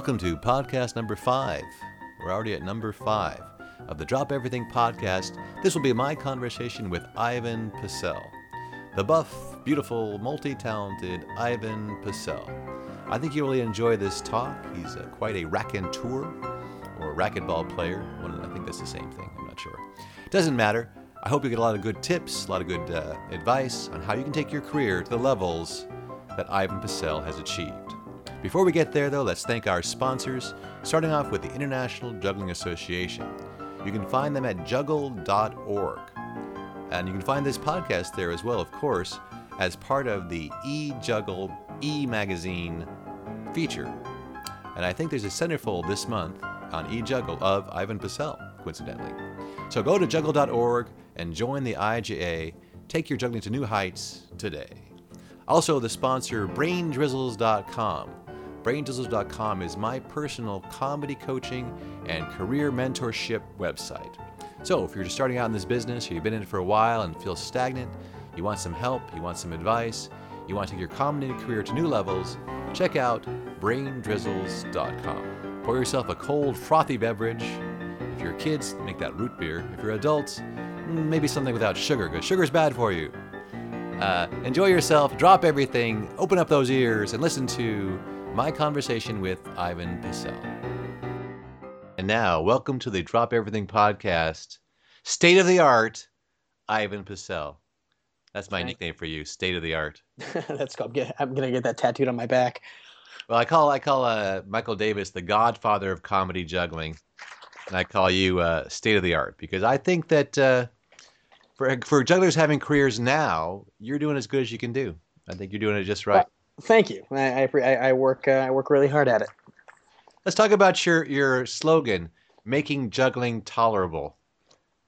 Welcome to podcast number five. We're already at number five of the Drop Everything podcast. This will be my conversation with Ivan Pecel, the buff, beautiful, multi talented Ivan Pecel. I think you'll really enjoy this talk. He's uh, quite a raconteur or a racquetball player. I think that's the same thing. I'm not sure. Doesn't matter. I hope you get a lot of good tips, a lot of good uh, advice on how you can take your career to the levels that Ivan Pecel has achieved. Before we get there, though, let's thank our sponsors, starting off with the International Juggling Association. You can find them at juggle.org. And you can find this podcast there as well, of course, as part of the e Juggle e magazine feature. And I think there's a centerfold this month on e Juggle of Ivan Pecel, coincidentally. So go to juggle.org and join the IJA. Take your juggling to new heights today. Also, the sponsor, braindrizzles.com. Braindrizzles.com is my personal comedy coaching and career mentorship website. So, if you're just starting out in this business or you've been in it for a while and feel stagnant, you want some help, you want some advice, you want to take your comedy career to new levels, check out braindrizzles.com. Pour yourself a cold, frothy beverage. If you're kids, make that root beer. If you're adults, maybe something without sugar, because sugar's bad for you. Uh, enjoy yourself, drop everything, open up those ears, and listen to my conversation with Ivan Pecel. And now, welcome to the Drop Everything podcast, state of the art, Ivan Pecel. That's my nickname for you, state of the art. That's cool. I'm, get, I'm gonna get that tattooed on my back. Well, I call I call uh, Michael Davis the godfather of comedy juggling, and I call you uh, state of the art because I think that uh, for for jugglers having careers now, you're doing as good as you can do. I think you're doing it just right. Thank you. I I, I work uh, I work really hard at it. Let's talk about your your slogan, making juggling tolerable.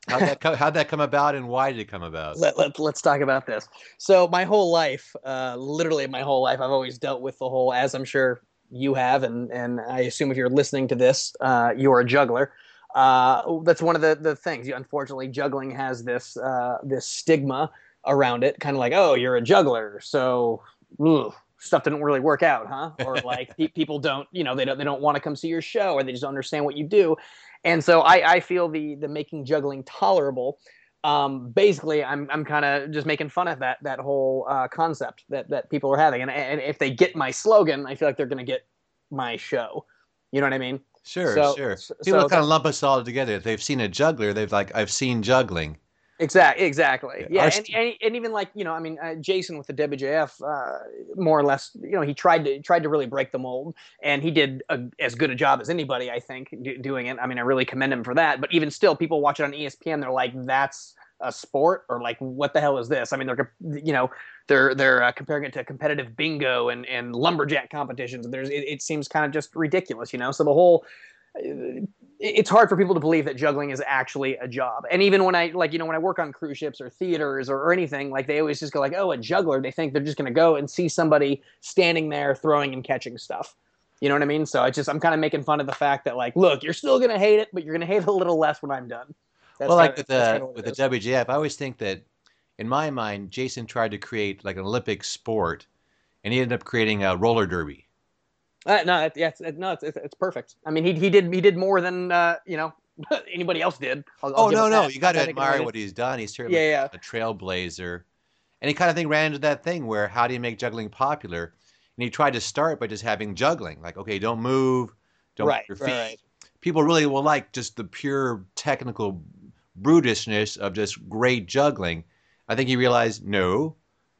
How'd that co- how'd that come about, and why did it come about? Let, let, let's talk about this. So my whole life, uh, literally my whole life, I've always dealt with the whole, as I'm sure you have, and and I assume if you're listening to this, uh, you're a juggler. Uh, that's one of the, the things. Unfortunately, juggling has this uh, this stigma around it, kind of like, oh, you're a juggler, so ugh, stuff didn't really work out, huh? Or like pe- people don't, you know, they don't they don't want to come see your show, or they just don't understand what you do. And so I, I feel the the making juggling tolerable um, basically I'm I'm kind of just making fun of that that whole uh, concept that that people are having, and and if they get my slogan, I feel like they're gonna get my show. You know what I mean? Sure, so- sure. so- People so kind of lump us all together. If they've seen a juggler, they've like, I've seen juggling. Exactly, exactly. Yeah, and, and, and even like you know, I mean, uh, Jason with the WJF, uh, more or less, you know, he tried to tried to really break the mold, and he did a, as good a job as anybody, I think, do, doing it. I mean, I really commend him for that. But even still, people watch it on ESPN, they're like, "That's a sport," or like, "What the hell is this?" I mean, they're you know, they're they're uh, comparing it to competitive bingo and and lumberjack competitions. There's it, it seems kind of just ridiculous, you know. So the whole it- it's hard for people to believe that juggling is actually a job. And even when I like, you know, when I work on cruise ships or theaters or, or anything, like they always just go like, "Oh, a juggler." They think they're just going to go and see somebody standing there throwing and catching stuff. You know what I mean? So I just I'm kind of making fun of the fact that like, look, you're still going to hate it, but you're going to hate it a little less when I'm done. That's well, like kinda- with the with the WJF, I always think that, in my mind, Jason tried to create like an Olympic sport, and he ended up creating a roller derby. Uh, no, it, yeah, it's, it, no, it's, it's, it's perfect. I mean, he he did he did more than uh, you know anybody else did. I'll, I'll Oh no, no, that. you got to admire what he's done. He's certainly Yeah, yeah. a trailblazer, and he kind of thing ran into that thing where how do you make juggling popular? And he tried to start by just having juggling, like okay, don't move, don't Right, move your feet. right. People really will like just the pure technical brutishness of just great juggling. I think he realized no,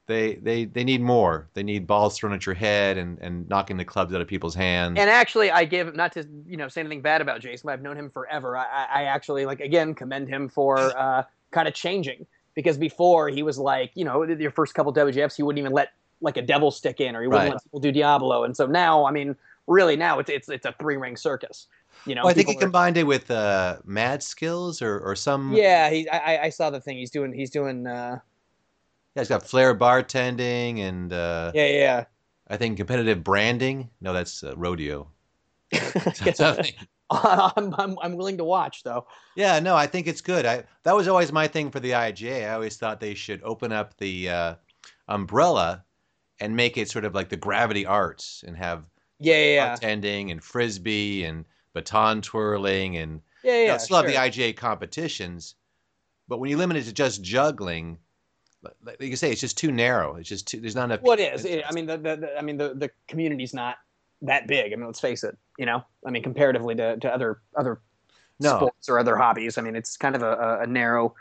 they they they need more. They need balls thrown at your head and and knocking the clubs out of people's hands. And actually, I give not to you know say anything bad about Jason, but I've known him forever. I, I actually like again commend him for uh, kind of changing because before he was like you know your first couple WJFs he wouldn't even let like a devil stick in or he wouldn't Right. let people do Diablo, and so now I mean really now it's it's it's a three ring circus. You know, Well, I think he are- combined it with uh, mad skills or, or some. yeah, he I, I- I saw the thing he's doing. He's doing. Uh, Yeah, he's got flair bartending and uh, yeah, yeah. I think competitive branding. No, that's uh, rodeo. I'm, I'm I'm willing to watch though. yeah, no, I think it's good. I that was always my thing for the IJA. I always thought they should open up the uh, umbrella and make it sort of like the gravity arts and have Yeah, yeah, and frisbee and baton twirling and Yeah, yeah. you know, still have the IJA competitions, but when you limit it to just juggling, like you say, it's just too narrow. It's just too, there's not enough. Well, it is. It, I mean, the, the, the I mean the the community's not that big. I mean, let's face it. You know, I mean, comparatively to, to other other No. sports or other hobbies, I mean, it's kind of a, a, narrow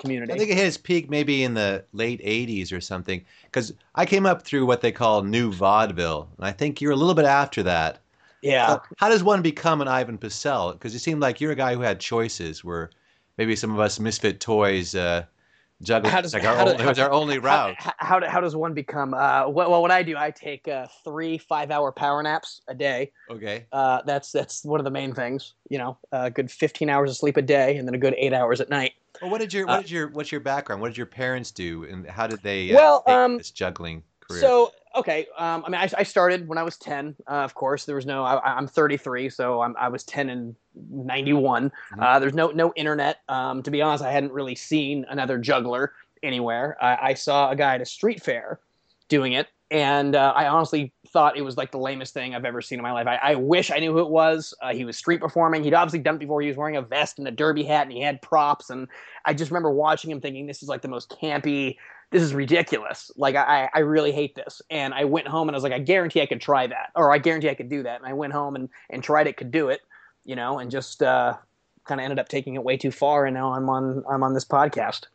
community. I think it hit its peak maybe in the late '80s or something. Because I came up through what they call new vaudeville, and I think you're a little bit after that. yeah. So how does one become an Ivan Pecel? Because you seem like you're a guy who had choices, where maybe some of us misfit toys uh, juggling How does- like our, how do- was our only route. How, how, how, does one become? Uh, well, well, what I do, I take uh, three five-hour power naps a day. Okay. Uh, that's that's one of the main things. You know, a good 15 hours of sleep a day, and then a good eight hours at night. Well, what did your Uh, what did your what's your background? What did your parents do, and how did they uh, Well, take um, this juggling career? So okay, um, I mean, I, I started when I was ten. Uh, of course, there was no. I, I'm 33, so I'm, I was 10 in 91. Mhm. Uh, there's no no internet. Um, to be honest, I hadn't really seen another juggler anywhere. I, I saw a guy at a street fair doing it, and uh, I honestly thought it was like the lamest thing I've ever seen in my life. I, I wish I knew who it was. Uh, he was street performing. He'd obviously done it before. He was wearing a vest and a derby hat, and he had props. And I just remember watching him, thinking, "This is like the most campy." This is ridiculous. Like I, I really hate this. And I went home and I was like, I guarantee I could try that, or I guarantee I could do that. And I went home and and tried it, could do it, you know, and just uh, kind of ended up taking it way too far. And now I'm on I'm on this podcast,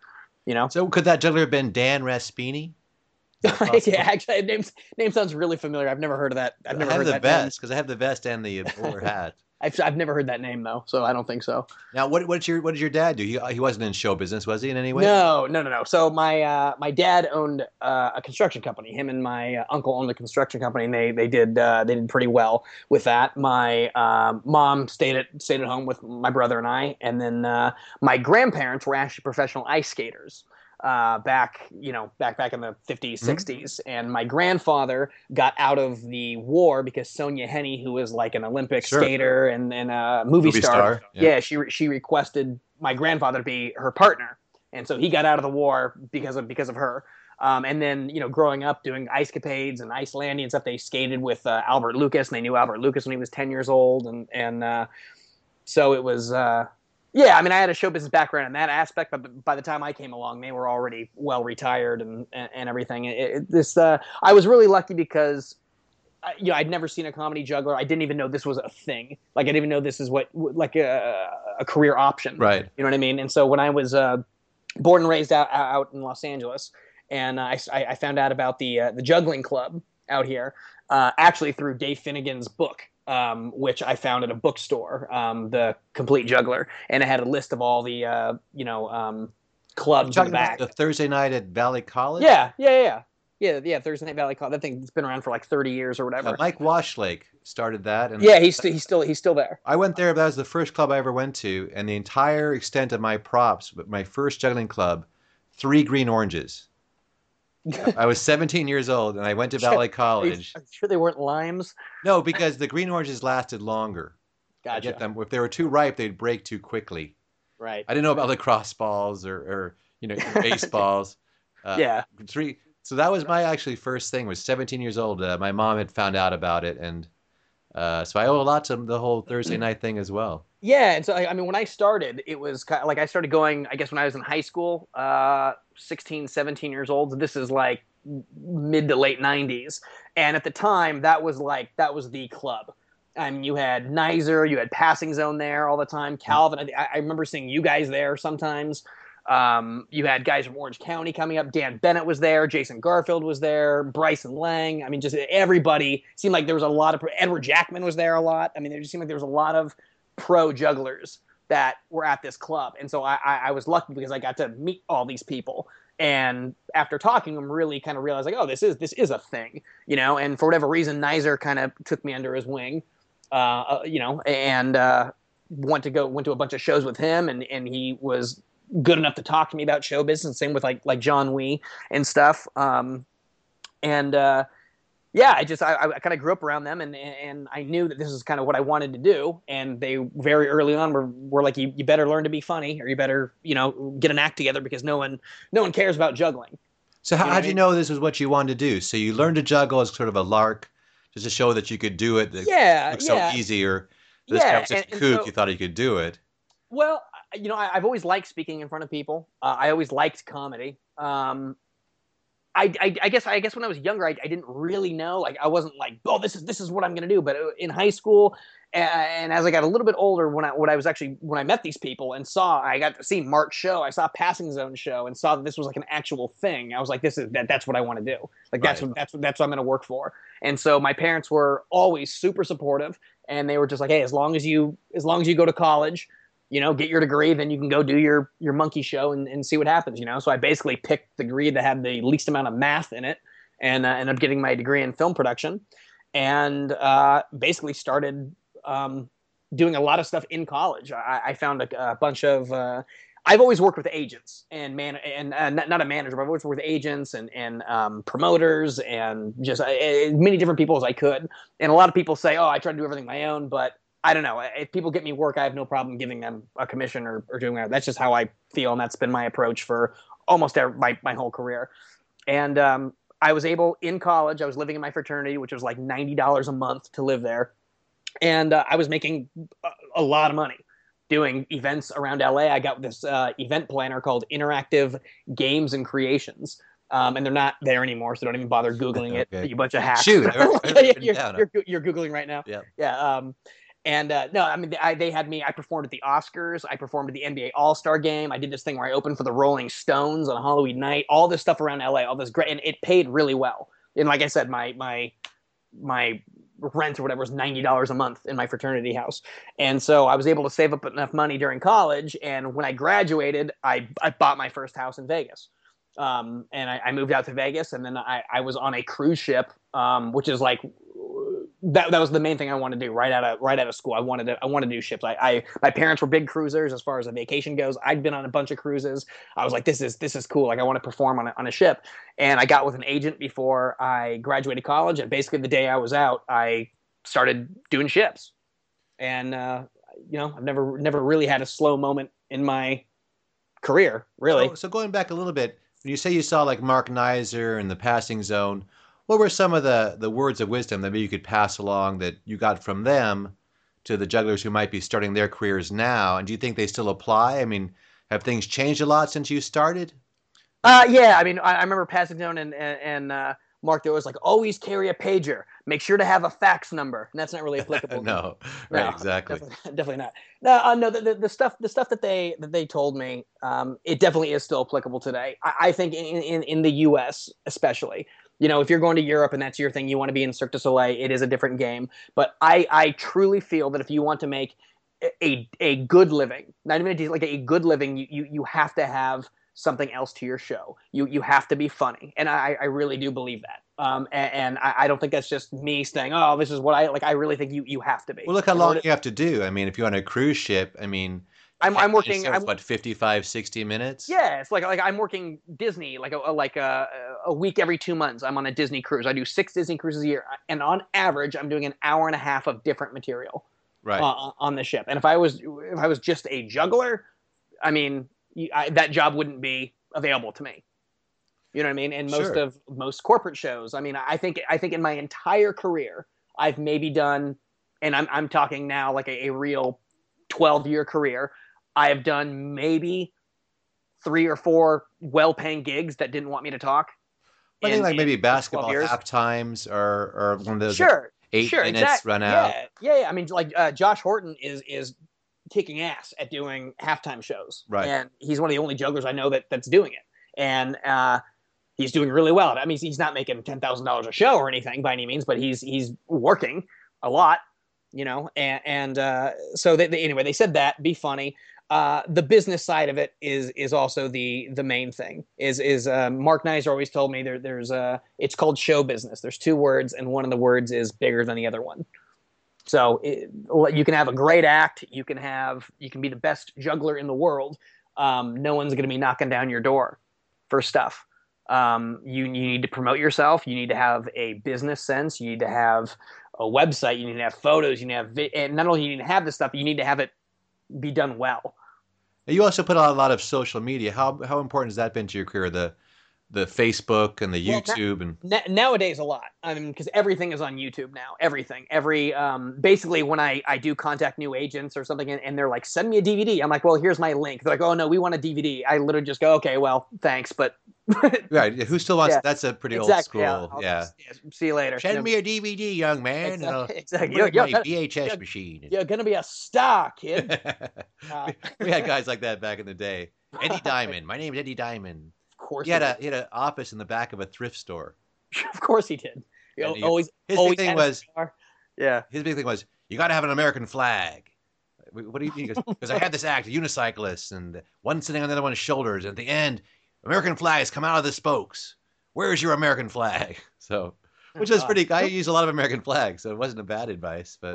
you know. So could that juggler have been Dan Raspyni? Is that possible? yeah, actually, name name sounds really familiar. I've never heard of that. I've never I have heard the that vest because I have the vest and the bowler hat. I've I've never heard that name though, so I don't think so. Now, what what did your what did your dad do? He he wasn't in show business, was he in any way? No, no, no, no. So my uh, my dad owned uh, a construction company. Him and my uh, uncle owned a construction company, and they they did uh, they did pretty well with that. My um, mom stayed at stayed at home with my brother and I, and then uh, my grandparents were actually professional ice skaters. Uh, back, you know, back back in the 50s, Mhm. 60s, and my grandfather got out of the war because Sonja Henie, who was like an Olympic Sure. skater and, and a movie, Movie star, star, yeah. yeah. she she requested my grandfather to be her partner, and so he got out of the war because of because of her. Um, and then you know, growing up doing ice capades and Icelandic and stuff, they skated with uh, Albert Lucas, and they knew Albert Lucas when he was ten years old, and and uh, so it was. Uh, yeah, I mean, I had a show business background in that aspect, but by the time I came along, they were already well retired and and, and everything. It, it, this uh, I was really lucky because I- you know, I'd never seen a comedy juggler. I didn't even know this was a thing. Like, I didn't even know this is what, like a, a career option. Right. You know what I mean? And so when I was uh, born and raised out, out in Los Angeles, and I, I I found out about the uh, the juggling club out here, uh, actually through Dave Finnigan's book, um, which I found at a bookstore, um, the Complete Juggler, and it had a list of all the uh, you know um, clubs in Talking the back. about the Thursday night at Valley College. Yeah, yeah, yeah, yeah. Yeah, Thursday Night Valley College. That thing's been around for like 30 years or whatever. Uh, Mike Washlake started that, and yeah, he's st- he's still he's still there. I went there. That was the first club I ever went to, and the entire extent of my props, but my first juggling club, three green oranges. I was 17 years old, and I went to. Valley College. you sure they weren't limes? No, because the green oranges lasted longer. I Gotcha. get them. If they were too ripe, they'd break too quickly. Right. I didn't know about lacrosse balls or, or you know baseballs. Uh, yeah. Three. So that was my actually first thing. Was 17 years old. Uh, my mom had found out about it, and uh, so I owe a lot to the whole Thursday night thing as well. Yeah, and so I I mean, when I started, it was kind of like I started going. I guess when I was in high school, uh, 16, 17 years old. This is like mid to late 90s, and at the time, that was like that was the club. I mean, you had Nizer, you had Passing Zone there all the time. Calvin, I, I remember seeing you guys there sometimes. Um, you had guys from Orange County coming up. Dan Bennett was there. Jason Garfield was there. Bryson Lang. I mean, just everybody seemed like there was a lot of. Edward Jackman was there a lot. I mean, there just seemed like there was a lot of pro jugglers that were at this club, and so I, I, I was lucky because I got to meet all these people. And after talking them, really kind of realized like, oh, this is this is a thing, you know. And for whatever reason, Nizer kind of took me under his wing, uh, uh, you know, and uh, went to go went to a bunch of shows with him, and and he was good enough to talk to me about show business. Same with like like Jon Wee and stuff. Um, and uh, yeah, I just I, I kind of grew up around them, and and I knew that this is kind of what I wanted to do. And they very early on were, were like, you, you better learn to be funny, or you better you know get an act together because no one no one cares about juggling. So how You know how'd what I you know this was what you wanted to do? So you learned to juggle as sort of a lark, just to show that you could do it. That yeah, looked yeah, so easy, or this yeah. guy was such a kook, so- you thought he could do it. Well, you know, I, I've always liked speaking in front of people. Uh, I always liked comedy. Um, I, I, I guess I guess when I was younger, I, I didn't really know. Like, I wasn't like, oh, this is this is what I'm going to do. But uh, in high school, a- and as I got a little bit older, when I when I was actually when I met these people and saw, I got to see Mark's show. I saw Passing Zone show and saw that this was like an actual thing. I was like, this is that that's what I want to do. Like that's Right. what that's what that's what I'm going to work for. And so my parents were always super supportive, and they were just like, hey, as long as you as long as you go to college you know, get your degree, then you can go do your your monkey show and, and see what happens, you know. So I basically picked the degree that had the least amount of math in it, and uh, ended up getting my degree in film production, and uh, basically started um, doing a lot of stuff in college. I, I found a, a bunch of. Uh, I've always worked with agents and man and uh, not, not a manager, but I've always worked with agents and and um, promoters and just uh, many different people as I could. And a lot of people say, "Oh, I try to do everything my own," but I don't know. If people get me work, I have no problem giving them a commission or, or doing that. That's just how I feel, and that's been my approach for almost every, my my whole career. And um, I was able in college. I was living in my fraternity, which was like ninety dollars a month to live there, and uh, I was making a, a lot of money doing events around LA. I got this uh, event planner called Interactive Games and Creations. Um, and they're not there anymore, so don't even bother googling it. Okay. You bunch of hacks. Shoot, I wrote- I wrote it you're, you're, you're googling right now. Yeah. Yeah. Um, and uh, no, I mean, I, they had me. I performed at the Oscars. I performed at the NBA All Star Game. I did this thing where I opened for the Rolling Stones on Halloween night. All this stuff around LA. All this great, and it paid really well. And like I said, my my my rent or whatever was ninety dollars a month in my fraternity house. And so I was able to save up enough money during college. And when I graduated, I I bought my first house in Vegas. Um, and I, I moved out to Vegas, and then I, I was on a cruise ship, um, which is like that, that was the main thing I wanted to do right out of right out of school. I wanted to I wanted to do ships. I, I my parents were big cruisers as far as a vacation goes. I'd been on a bunch of cruises. I was like, this is this is cool. Like I want to perform on a, on a ship. And I got with an agent before I graduated college. And basically the day I was out, I started doing ships. And uh, you know, I've never never really had a slow moment in my career, really. So, so going back a little bit, when you say you saw like Mark Nizer and the passing zone, what were some of the, the words of wisdom that maybe you could pass along that you got from them to the jugglers who might be starting their careers now? And do you think they still apply? I mean, have things changed a lot since you started? Uh, yeah, I mean, I, I remember Passing Zone and and, and uh, Mark. There was like, always carry a pager. Make sure to have a fax number, and that's not really applicable. no, right, exactly. Definitely, definitely not. No, uh, no. The, the, the stuff, the stuff that they that they told me, um, it definitely is still applicable today. I, I think in, in in the U.S. especially, you know, if you're going to Europe and that's your thing, you want to be in Cirque du Soleil. It is a different game. But I I truly feel that if you want to make a a good living, not even a, like a good living, you, you you have to have something else to your show. You you have to be funny, and I I really do believe that. Um, and, and I, I don't think that's just me saying, oh, this is what I like. I really think you you have to be. Well, look how long you have to do. I mean, if you're on a cruise ship, I mean, I'm, I'm working. I'm, what 55, 60 minutes? yeah, it's like like I'm working Disney like a, a- like a, a week every two months. I'm on a Disney cruise. I do six Disney cruises a year, and on average, I'm doing an hour and a half of different material right. uh, on the ship. And if I was if I was just a juggler, I mean, I, that job wouldn't be available to me. You know what I mean? And most Sure. of most corporate shows, I mean, I think I think in my entire career, I've maybe done, and I'm I'm talking now like a, a real twelve year career. I have done maybe three or four well paying gigs that didn't want me to talk. I think in- like maybe basketball half times or, or one of those Sure, eight sure, minutes exact- run out. Yeah, yeah, yeah. I mean, like uh, Josh Horton is is kicking ass at doing halftime shows, Right. And he's one of the only jugglers I know that that's doing it, and uh, he's doing really well. I mean, he's not making ten thousand dollars a show or anything by any means, but he's he's working a lot, you know. And and uh, so they, they, anyway, they said that be funny. Uh, the business side of it is is also the the main thing. Is is uh, Mark Nizer always told me there there's uh it's called show business. There's two words, and one of the words is bigger than the other one. So it, you can have a great act, you can have you can be the best juggler in the world. Um, no one's going to be knocking down your door for stuff. Um, you you need to promote yourself. You need to have a business sense. You need to have a website. You need to have photos. You need to have and not only you need to have this stuff, you need to have it be done well. You also put out a lot of social media. How how important has that been to your career? The the Facebook and the Well, YouTube and Na- nowadays a lot i mean because everything is on youtube now everything every um, basically when i i do contact new agents or something and, and they're like send me a dvd i'm like well here's my link they're like oh no we want a dvd i literally just go okay well thanks but right. Who still wants? Yeah, That's a pretty exactly old school. I'll Yeah. just- yeah, see you later Send me a DVD, young man. and exactly, exactly. You're, you're, my gonna, VHS you're- machine. you're gonna be a star kid Uh, we had guys like that back in the day. Eddie Diamond. My name is Eddie Diamond. Course He had he a he had an office in the back of a thrift store. of course he did know, he- always His always big thing was yeah his big thing was you got to have an American flag. What do you mean? Because I had this act, of unicyclists, and one sitting on the other one's shoulders. And at the end, American flags come out of the spokes. Where's your American flag? So, oh which is pretty. I use a lot of American flags, so it wasn't a bad advice. But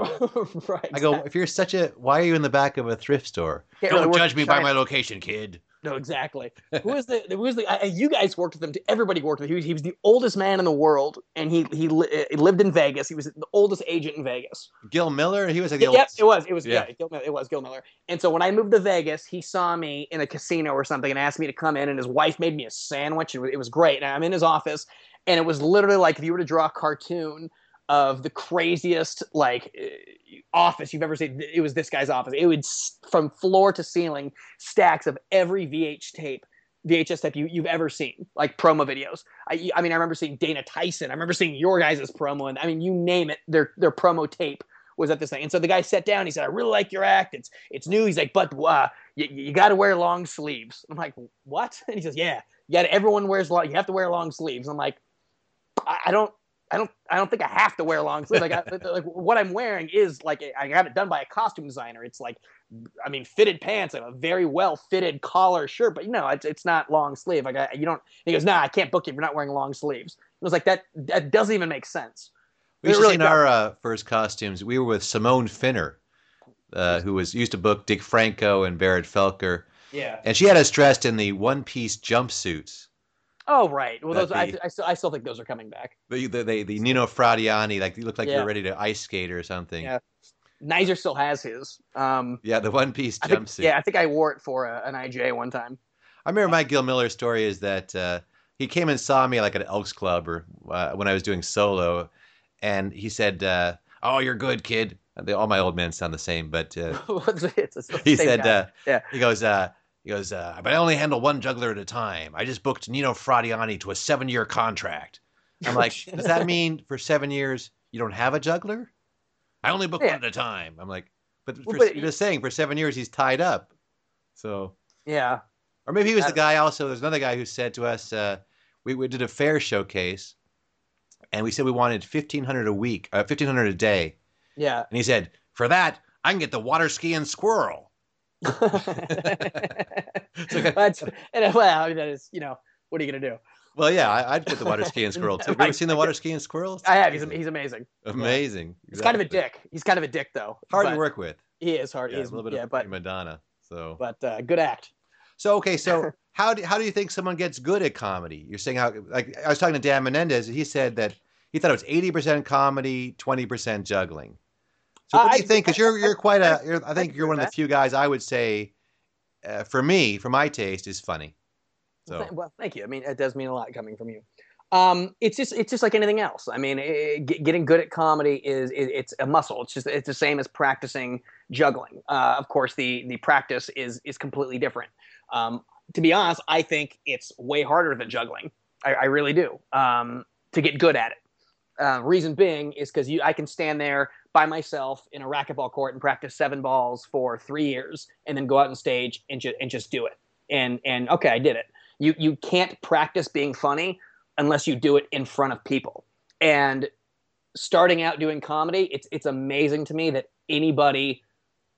right I go, if you're such a, why are you in the back of a thrift store? Really Don't work judge me by my location, kid. No, exactly. Who is the? Who was the? Uh, you guys worked with him. Too. Everybody worked with him. He was, he was the oldest man in the world, and he he, li- uh, lived in Vegas. He was the oldest agent in Vegas. Gil Miller, he was like the Yep, oldest. it was. It was. Yeah. Yeah, Gil Miller, it was Gil Miller. And so when I moved to Vegas, he saw me in a casino or something and asked me to come in. And his wife made me a sandwich. It was, it was great. And I'm in his office, and it was literally like if you were to draw a cartoon of the craziest like uh, office you've ever seen. It was this guy's office. It would from floor to ceiling stacks of every VH tape. VHS tape you, you've ever seen, like promo videos. I, I mean, I remember seeing Dana Tyson. I remember seeing your guys' promo, and I mean, you name it, their their promo tape was at this thing. And so the guy sat down. He said, "I really like your act. It's it's new." He's like, "But uh, you, you got to wear long sleeves." I'm like, "What?" And he says, "Yeah, you got everyone wears long. You have to wear long sleeves." I'm like, I, I don't. I don't. I don't think I have to wear long sleeves. Like, I, like what I'm wearing is like I got it done by a costume designer. It's like, I mean, fitted pants, like a very well fitted collar shirt, but you know, it's it's not long sleeve. Like, I, you don't. He goes, "Nah, I can't book you if you're not wearing long sleeves." I was like, "That that doesn't even make sense." We used really in our uh, first costumes. We were with Simone Finner, uh, who was used to book Dick Franco and Barrett Felker, Yeah. and she had us dressed in the one-piece jumpsuits. Oh right. Well, those That'd I, I, still, I still think those are coming back. The the, the, the Nino Frediani, like you look like Yeah. you're ready to ice skate or something. Yeah. Nizer still has his. Um, Yeah, the one-piece I think, jumpsuit. yeah, I think I wore it for a, an IJ one time. I remember my Gil Miller story is that uh, he came and saw me like at Elks Club or uh, when I was doing solo, and he said, uh, "Oh, you're good, kid." They, all my old men sound the same, but uh, the he said, uh, Yeah. he goes, uh, he goes, uh, but I only handle one juggler at a time. I just booked Nino Frediani to a seven-year contract. I'm like, does that mean for seven years you don't have a juggler? I only book Yeah. one at a time. I'm like, but, Well, but- you're just saying for seven years he's tied up. So, yeah. or maybe he was the guy. Also, there's another guy who said to us, uh, we, we did a fair showcase, and we said we wanted fifteen hundred a week, uh, fifteen hundred a day, Yeah. and he said, for that I can get the water skiing squirrel. That's, and, well, I mean, that is, you know, what are you gonna do? Well, yeah, I, I'd get the water skiing squirrel too. Have you ever seen the water skiing squirrel? I have. He's, he's amazing. amazing. He's kind of a dick. He's kind of a dick, though. Hard to work with. He is hard. Yeah, he a little bit yeah, of but Madonna. So, but uh, good act. so okay, so how do how do you think someone gets good at comedy? You're saying how like I was talking to Dan Menendez. and He said that he thought it was eighty percent comedy, twenty percent juggling. So what do you I- think? Because you're you're quite a. You're, I think you're one of the few guys I would say, uh, for me, for my taste, is funny. Well, So well, thank you. I mean, it does mean a lot coming from you. Um, it's just it's just like anything else. I mean, get- getting good at comedy is it, it's a muscle. It's just it's the same as practicing juggling. Uh, of course, the the practice is is completely different. Um, to be honest, I think it's way harder than juggling. I, I really do. Um, to get good at it. Uh, reason being is because you I can stand there by myself in a racquetball court and practice seven balls for three years, and then go out on stage and just and just do it. And and okay, I did it. You you can't practice being funny unless you do it in front of people. And starting out doing comedy, it's it's amazing to me that anybody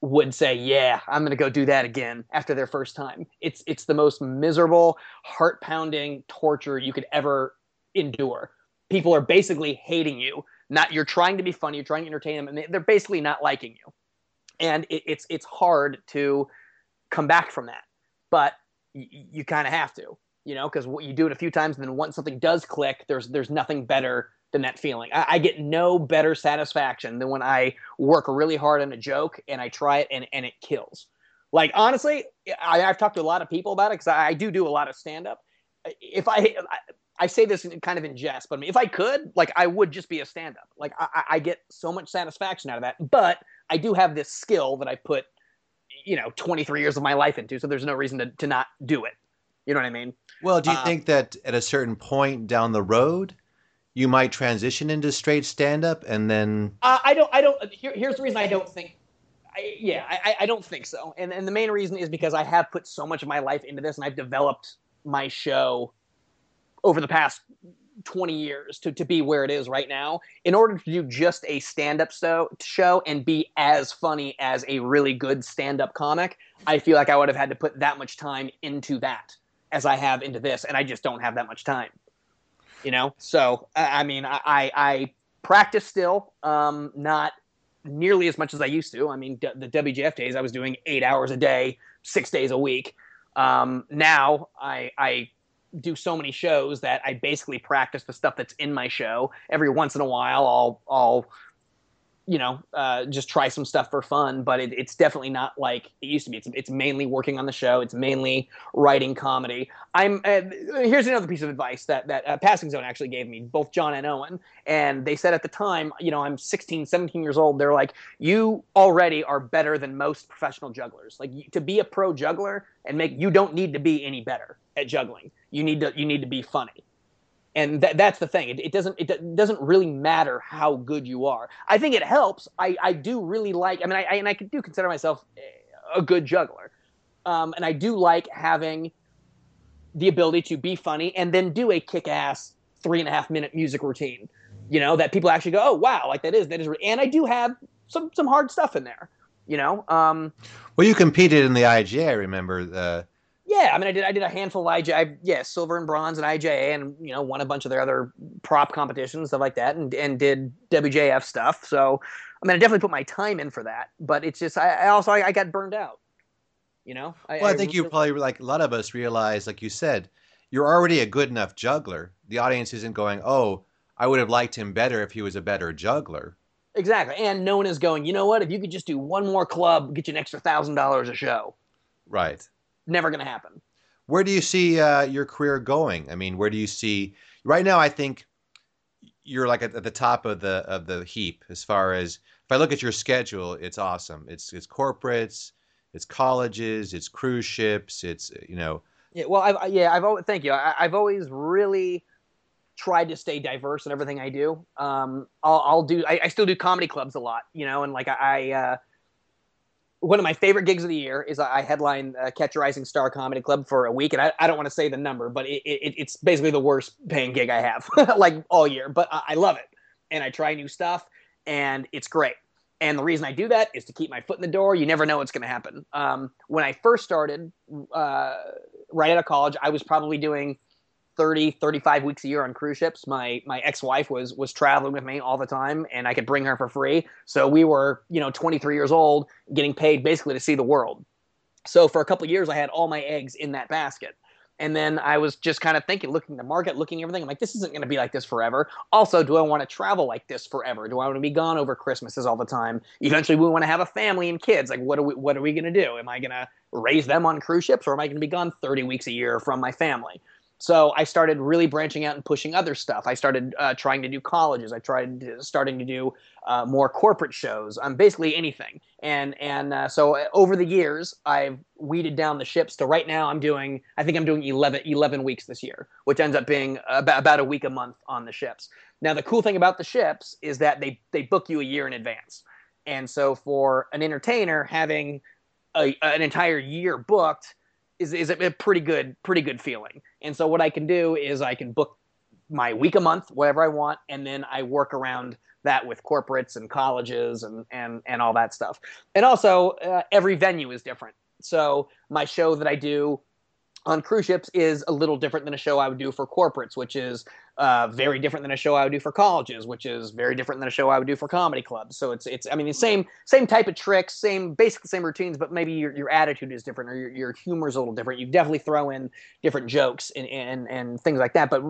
would say, "Yeah, I'm going to go do that again" after their first time. It's it's the most miserable, heart-pounding torture you could ever endure. People are basically hating you. Not you're trying to be funny, you're trying to entertain them, and they- they're basically not liking you. And it, it's it's hard to come back from that, but y- you kind of have to, you know, because you do it a few times, and then once something does click, there's there's nothing better than that feeling. I, I get no better satisfaction than when I work really hard on a joke and I try it and and it kills. Like honestly, I, I've talked to a lot of people about it because I, I do do a lot of stand up, if I, I say this in, kind of in jest, but I mean, if I could, like, I would just be a stand-up. Like, I, I get so much satisfaction out of that. But I do have this skill that I put, you know, 23 years of my life into. So there's no reason to, to not do it. You know what I mean? Well, do you uh, think that at a certain point down the road, you might transition into straight stand-up and then? Uh, I don't. I don't. Here, here's the reason I don't think. I, yeah, I, I don't think so. And and the main reason is because I have put so much of my life into this, and I've developed my show over the past 20 years to, to be where it is right now. In order to do just a stand-up so, show and be as funny as a really good stand-up comic i feel like i would have had to put that much time into that as i have into this and i just don't have that much time you know? So i mean i i practice still um not nearly as much as i used to. I mean the wjf days i was doing eight hours a day six days a week. Um now i i do so many shows that I basically practice the stuff that's in my show. Every once in a while, I'll I'll you know uh, just try some stuff for fun, but it, it's definitely not like it used to be. It's it's mainly working on the show. It's mainly writing comedy. I'm uh, here's another piece of advice that that uh, Passing Zone actually gave me, both John and Owen, and they said at the time, you know, I'm 16, 17 years old. They're like, you already are better than most professional jugglers. Like to be a pro juggler and make you don't need to be any better at juggling you need to you need to be funny and that, that's the thing it, it, doesn't it doesn't really matter how good you are. I think it helps i i do really like i mean i, I and i do consider myself a good juggler um, and i do like having the ability to be funny and then do a kick-ass three and a half minute music routine you know that people actually go oh wow like that is that is and i do have some some hard stuff in there you know um, well you competed in the IJA i remember the yeah, I mean, I did. I did a handful of IJ. I, yeah, silver and bronze and IJA, and you know, won a bunch of their other prop competitions, stuff like that, and and did WJF stuff. So, I mean, I definitely put my time in for that. But it's just, I, I also I, I, got burned out. You know. I, well, I, think you probably like a lot of us realize, like you said, you're already a good enough juggler. The audience isn't going, oh, I would have liked him better if he was a better juggler. Exactly, and no one is going. You know what? If you could just do one more club, get you an extra thousand dollars a show. Right never going to happen. Where do you see uh, your career going? I mean, where do you see right now? I think you're like at, at the top of the of the heap as far as if I look at your schedule, it's awesome. It's it's corporates, it's colleges, it's cruise ships, it's you know. Yeah, well, I've, yeah, I've always thank you. I, have always really tried to stay diverse in everything I do. Um, I'll, I'll do. I, I, still do comedy clubs a lot, you know, and like I, I uh, one of my favorite gigs of the year is I headline uh, Catch a Rising Star Comedy Club for a week, and I, I don't want to say the number, but it, it, it's basically the worst paying gig I have like all year. But I, I love it, and I try new stuff, and it's great. And the reason I do that is to keep my foot in the door. You never know what's going to happen. Um, when I first started, uh, right out of college, I was probably doing 30 35 weeks a year on cruise ships. My my ex-wife was was traveling with me all the time and i could bring her for free. So we were you know 23 years old getting paid basically to see the world. So for a couple years i had all my eggs in that basket. And then i was just kind of thinking looking at the market looking everything. I'm like this isn't going to be like this forever. Also do i want to travel like this forever? Do i want to be gone over christmases all the time? Eventually we want to have a family and kids. Like what are we what are we going to do? Am i going to raise them on cruise ships or am i going to be gone 30 weeks a year from my family so I started really branching out and pushing other stuff. I started uh, trying to do colleges. I tried starting to do uh, more corporate shows. Um, basically anything. And and uh, so uh, over the years, I've weeded down the ships to right now. I'm doing. I think I'm doing 11, 11 weeks this year, which ends up being about, about a week a month on the ships. Now the cool thing about the ships is that they they book you a year in advance. And so for an entertainer having a, an entire year booked is is a pretty good pretty good feeling. And so what I can do is I can book my week a month, whatever I want, and then I work around that with corporates and colleges and and and all that stuff. And also uh, every venue is different. So my show that I do on cruise ships is a little different than a show I would do for corporates, which is uh, very different than a show I would do for colleges, which is very different than a show I would do for comedy clubs. So it's it's I mean the same same type of tricks, same basically same routines, but maybe your, your attitude is different or your, your humor is a little different. You definitely throw in different jokes and, and and things like that. But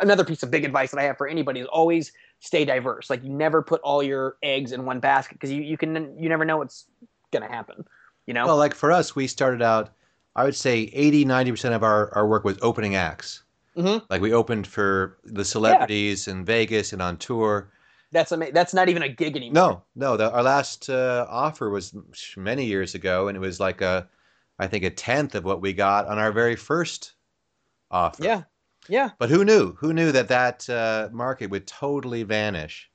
another piece of big advice that I have for anybody is always stay diverse. Like you never put all your eggs in one basket because you, you can you never know what's gonna happen. You know. Well, like for us, we started out I would say 80, 90% of our, our work was opening acts. Mhm. Like we opened for the celebrities in Vegas and on tour. That's ama- That's not even a gig anymore. No, no. The, our last uh, offer was many years ago, and it was like a, I think a tenth of what we got on our very first offer. Yeah. Yeah. But who knew? Who knew that that uh, market would totally vanish?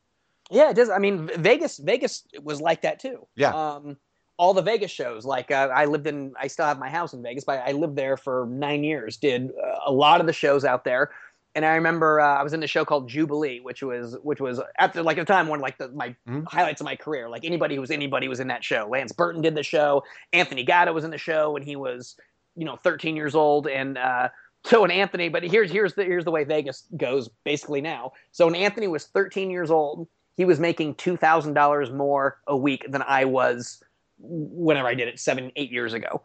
Yeah, it does. I mean, Vegas, Vegas was like that too. Yeah. Um, all the Vegas shows, like uh, I lived in, I still have my house in Vegas, but I lived there for nine years. Did uh, a lot of the shows out there, and I remember uh, I was in the show called Jubilee, which was, which was at the, like at the time one of like the, my Mhm. highlights of my career. Like anybody who was anybody was in that show. Lance Burton did the show. Anthony Gatto was in the show when he was, you know, 13 years old, and uh, so and Anthony, but here's here's the here's the way Vegas goes basically now. So when Anthony was 13 years old, he was making two thousand dollars more a week than I was whenever I did it seven eight years ago.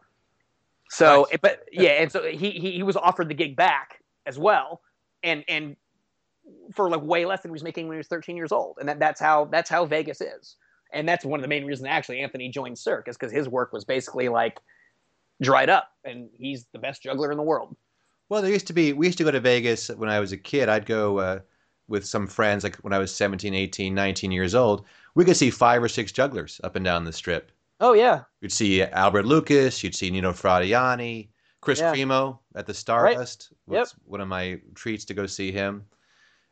So, Nice. but yeah, and so he, he he was offered the gig back as well, and and for like way less than he was making when he was 13 years old, and that, that's how that's how Vegas is, and that's one of the main reasons actually Anthony joined Cirque is because his work was basically like dried up, and he's the best juggler in the world. Well, there used to be, we used to go to Vegas when I was a kid. I'd go uh, with some friends, like when I was 17, 18, 19 years old. We could see five or six jugglers up and down the strip. Oh yeah, You'd see Albert Lucas, you'd see Nino Frediani, Kris Yeah. Kremo at the Stardust. was one of my treats to go see him.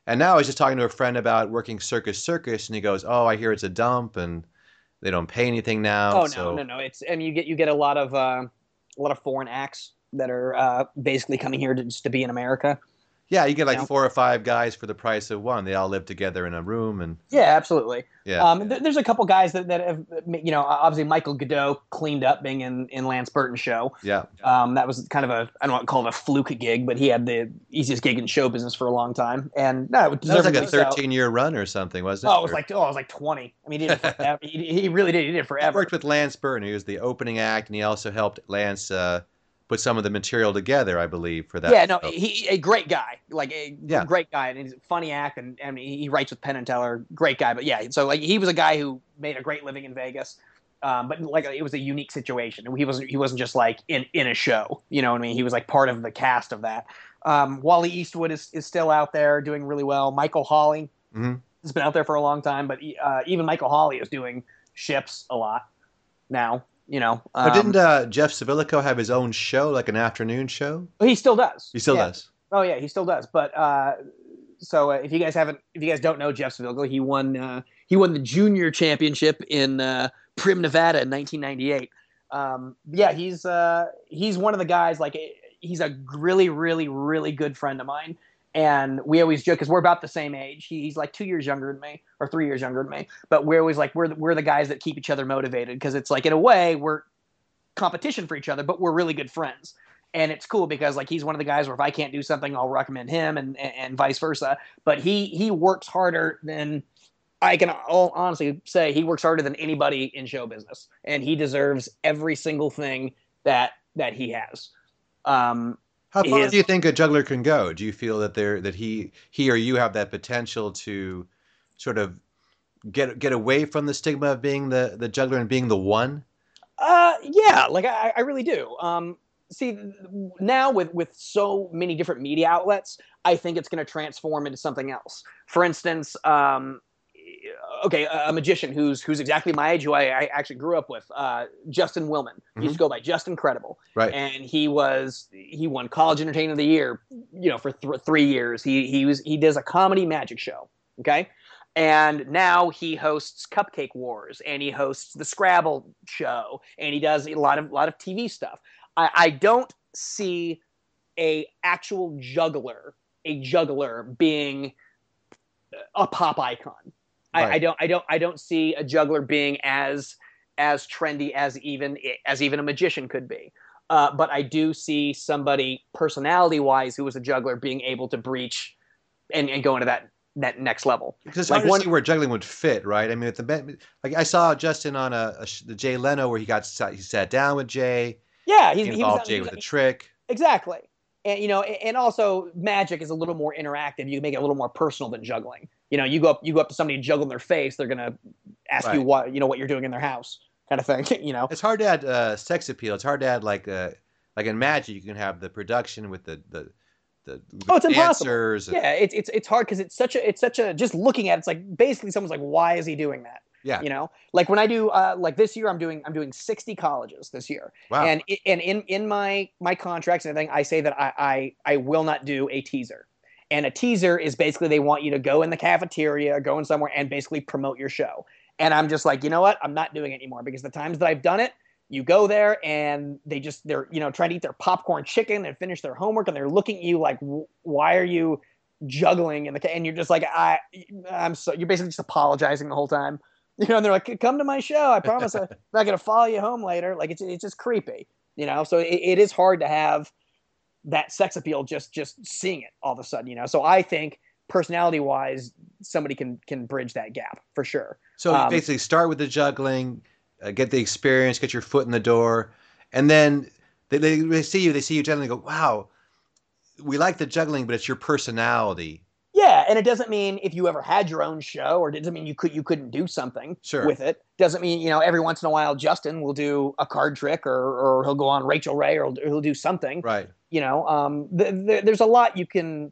And now I was just talking to a friend about working Circus Circus, and he goes, "Oh, I hear it's a dump, and they don't pay anything now." Oh no, so no, no! It's I mean you get you get a lot of uh, a lot of foreign acts that are uh, basically coming here to, just to be in America. Yeah, you get like Yeah. four or five guys for the price of one. They all live together in a room, and Yeah, absolutely. yeah, Um, th- there's a couple guys that, that have you know obviously Michael Goudeau cleaned up being in in Lance Burton's show. yeah. Um, that was kind of a I don't want to call it a fluke gig, but he had the easiest gig in show business for a long time, and no, it That was like a 13 year run or something, wasn't it? Oh, it was like oh, it was like 20. I mean, he did it he, he really did. He did it forever. worked with Lance Burton. He was the opening act, and he also helped Lance uh, put some of the material together, I believe, for that. yeah, no, show. he a great guy, like a Yeah. great guy, and he's a funny act, and, I mean, he writes with Penn and Teller, great guy. But yeah, so like he was a guy who made a great living in Vegas, um, but like it was a unique situation. He wasn't he wasn't just like in in a show, you know what I mean? He was like part of the cast of that. Um, Wally Eastwood is is still out there doing really well. Michael Hawley Mhm. has been out there for a long time, but uh, even Michael Hawley is doing ships a lot now. You know, But um, didn't uh, Jeff Civilico have his own show, like an afternoon show? he still does. He still Yeah. does. Oh yeah, he still does. But uh, so uh, if you guys haven't, if you guys don't know Jeff Civilico, he won uh, he won the junior championship in uh, Primm, Nevada in 1998. Um, yeah, he's uh, he's one of the guys. Like he's a really, really, really good friend of mine. And we always joke because we're about the same age. He- He's like two years younger than me, or three years younger than me. But we're always like we're the, we're the guys that keep each other motivated because it's like in a way we're competition for each other, but we're really good friends and it's cool because like he's one of the guys where if I can't do something, I'll recommend him, and and, and vice versa. But he he works harder than I can all honestly say he works harder than anybody in show business, and he deserves every single thing that that he has. Um, How far is- do you think a juggler can go? Do you feel that there that he he or you have that potential to sort of get get away from the stigma of being the the juggler and being the one? Uh, yeah, like I, I really do. Um, see, now with with so many different media outlets, I think it's going to transform into something else. For instance, um, okay, a, magician who's who's exactly my age, who I, I actually grew up with, uh, Justin Willman. He used to go by Justin Incredible, Right. and he was he won College Entertainer of the Year, you know, for th- three years. He he was he does a comedy magic show. Okay. And now he hosts Cupcake Wars, and he hosts the Scrabble show, and he does a lot of lot of TV stuff. I, I don't see a actual juggler, a juggler being a pop icon. I, I don't, I don't, I don't see a juggler being as as trendy as even as even a magician could be. Uh, but I do see somebody personality wise who was a juggler being able to breach and, and go into that that next level. Because it's Like hard to one- see where juggling would fit, right? I mean, at the like I saw Justin on a, a the Jay Leno where he got sat, he sat down with Jay, Yeah, he's, he he was, involved he Jay with a trick. Exactly. And you know, and also magic is a little more interactive. You can make it a little more personal than juggling. You know, you go up you go up to somebody and juggle in their face, they're gonna ask you what you know what you're doing in their house, kind of thing. You know. It's hard to add uh, sex appeal. It's hard to add like a like in magic, you can have the production with the the the, the Oh, it's impossible. dancers Yeah, it's it's it's hard because it's such a it's such a just looking at it, it's like basically someone's like, why is he doing that? yeah. You know, like when I do uh, like this year, I'm doing I'm doing 60 colleges this year, Wow. and and in in my my contracts and everything, I say that I, I I will not do a teaser. And a teaser is basically they want you to go in the cafeteria, go in somewhere, and basically promote your show. And I'm just like, you know what? I'm not doing it anymore because the times that I've done it, you go there and they just they're you know trying to eat their popcorn chicken and finish their homework, and they're looking at you like, why are you juggling in the ca-" and you're just like, I I'm so you're basically just apologizing the whole time. You know, and they're like, come to my show. I promise I'm not gonna follow you home later. Like it's it's just creepy. You know, so it, it is hard to have that sex appeal just just seeing it all of a sudden. You know, so I think personality wise, somebody can can bridge that gap for sure. So Um, basically start with the juggling, uh, get the experience, get your foot in the door, and then they, they, they see you, they see you juggling, and go, wow, we like the juggling, but it's your personality. And it doesn't mean if you ever had your own show, or it doesn't mean you could you couldn't do something Sure. with it. Doesn't mean you know every once in a while Justin will do a card trick, or or he'll go on Rachael Ray, or he'll, he'll do something. Right. You know, um, th- th- there's a lot you can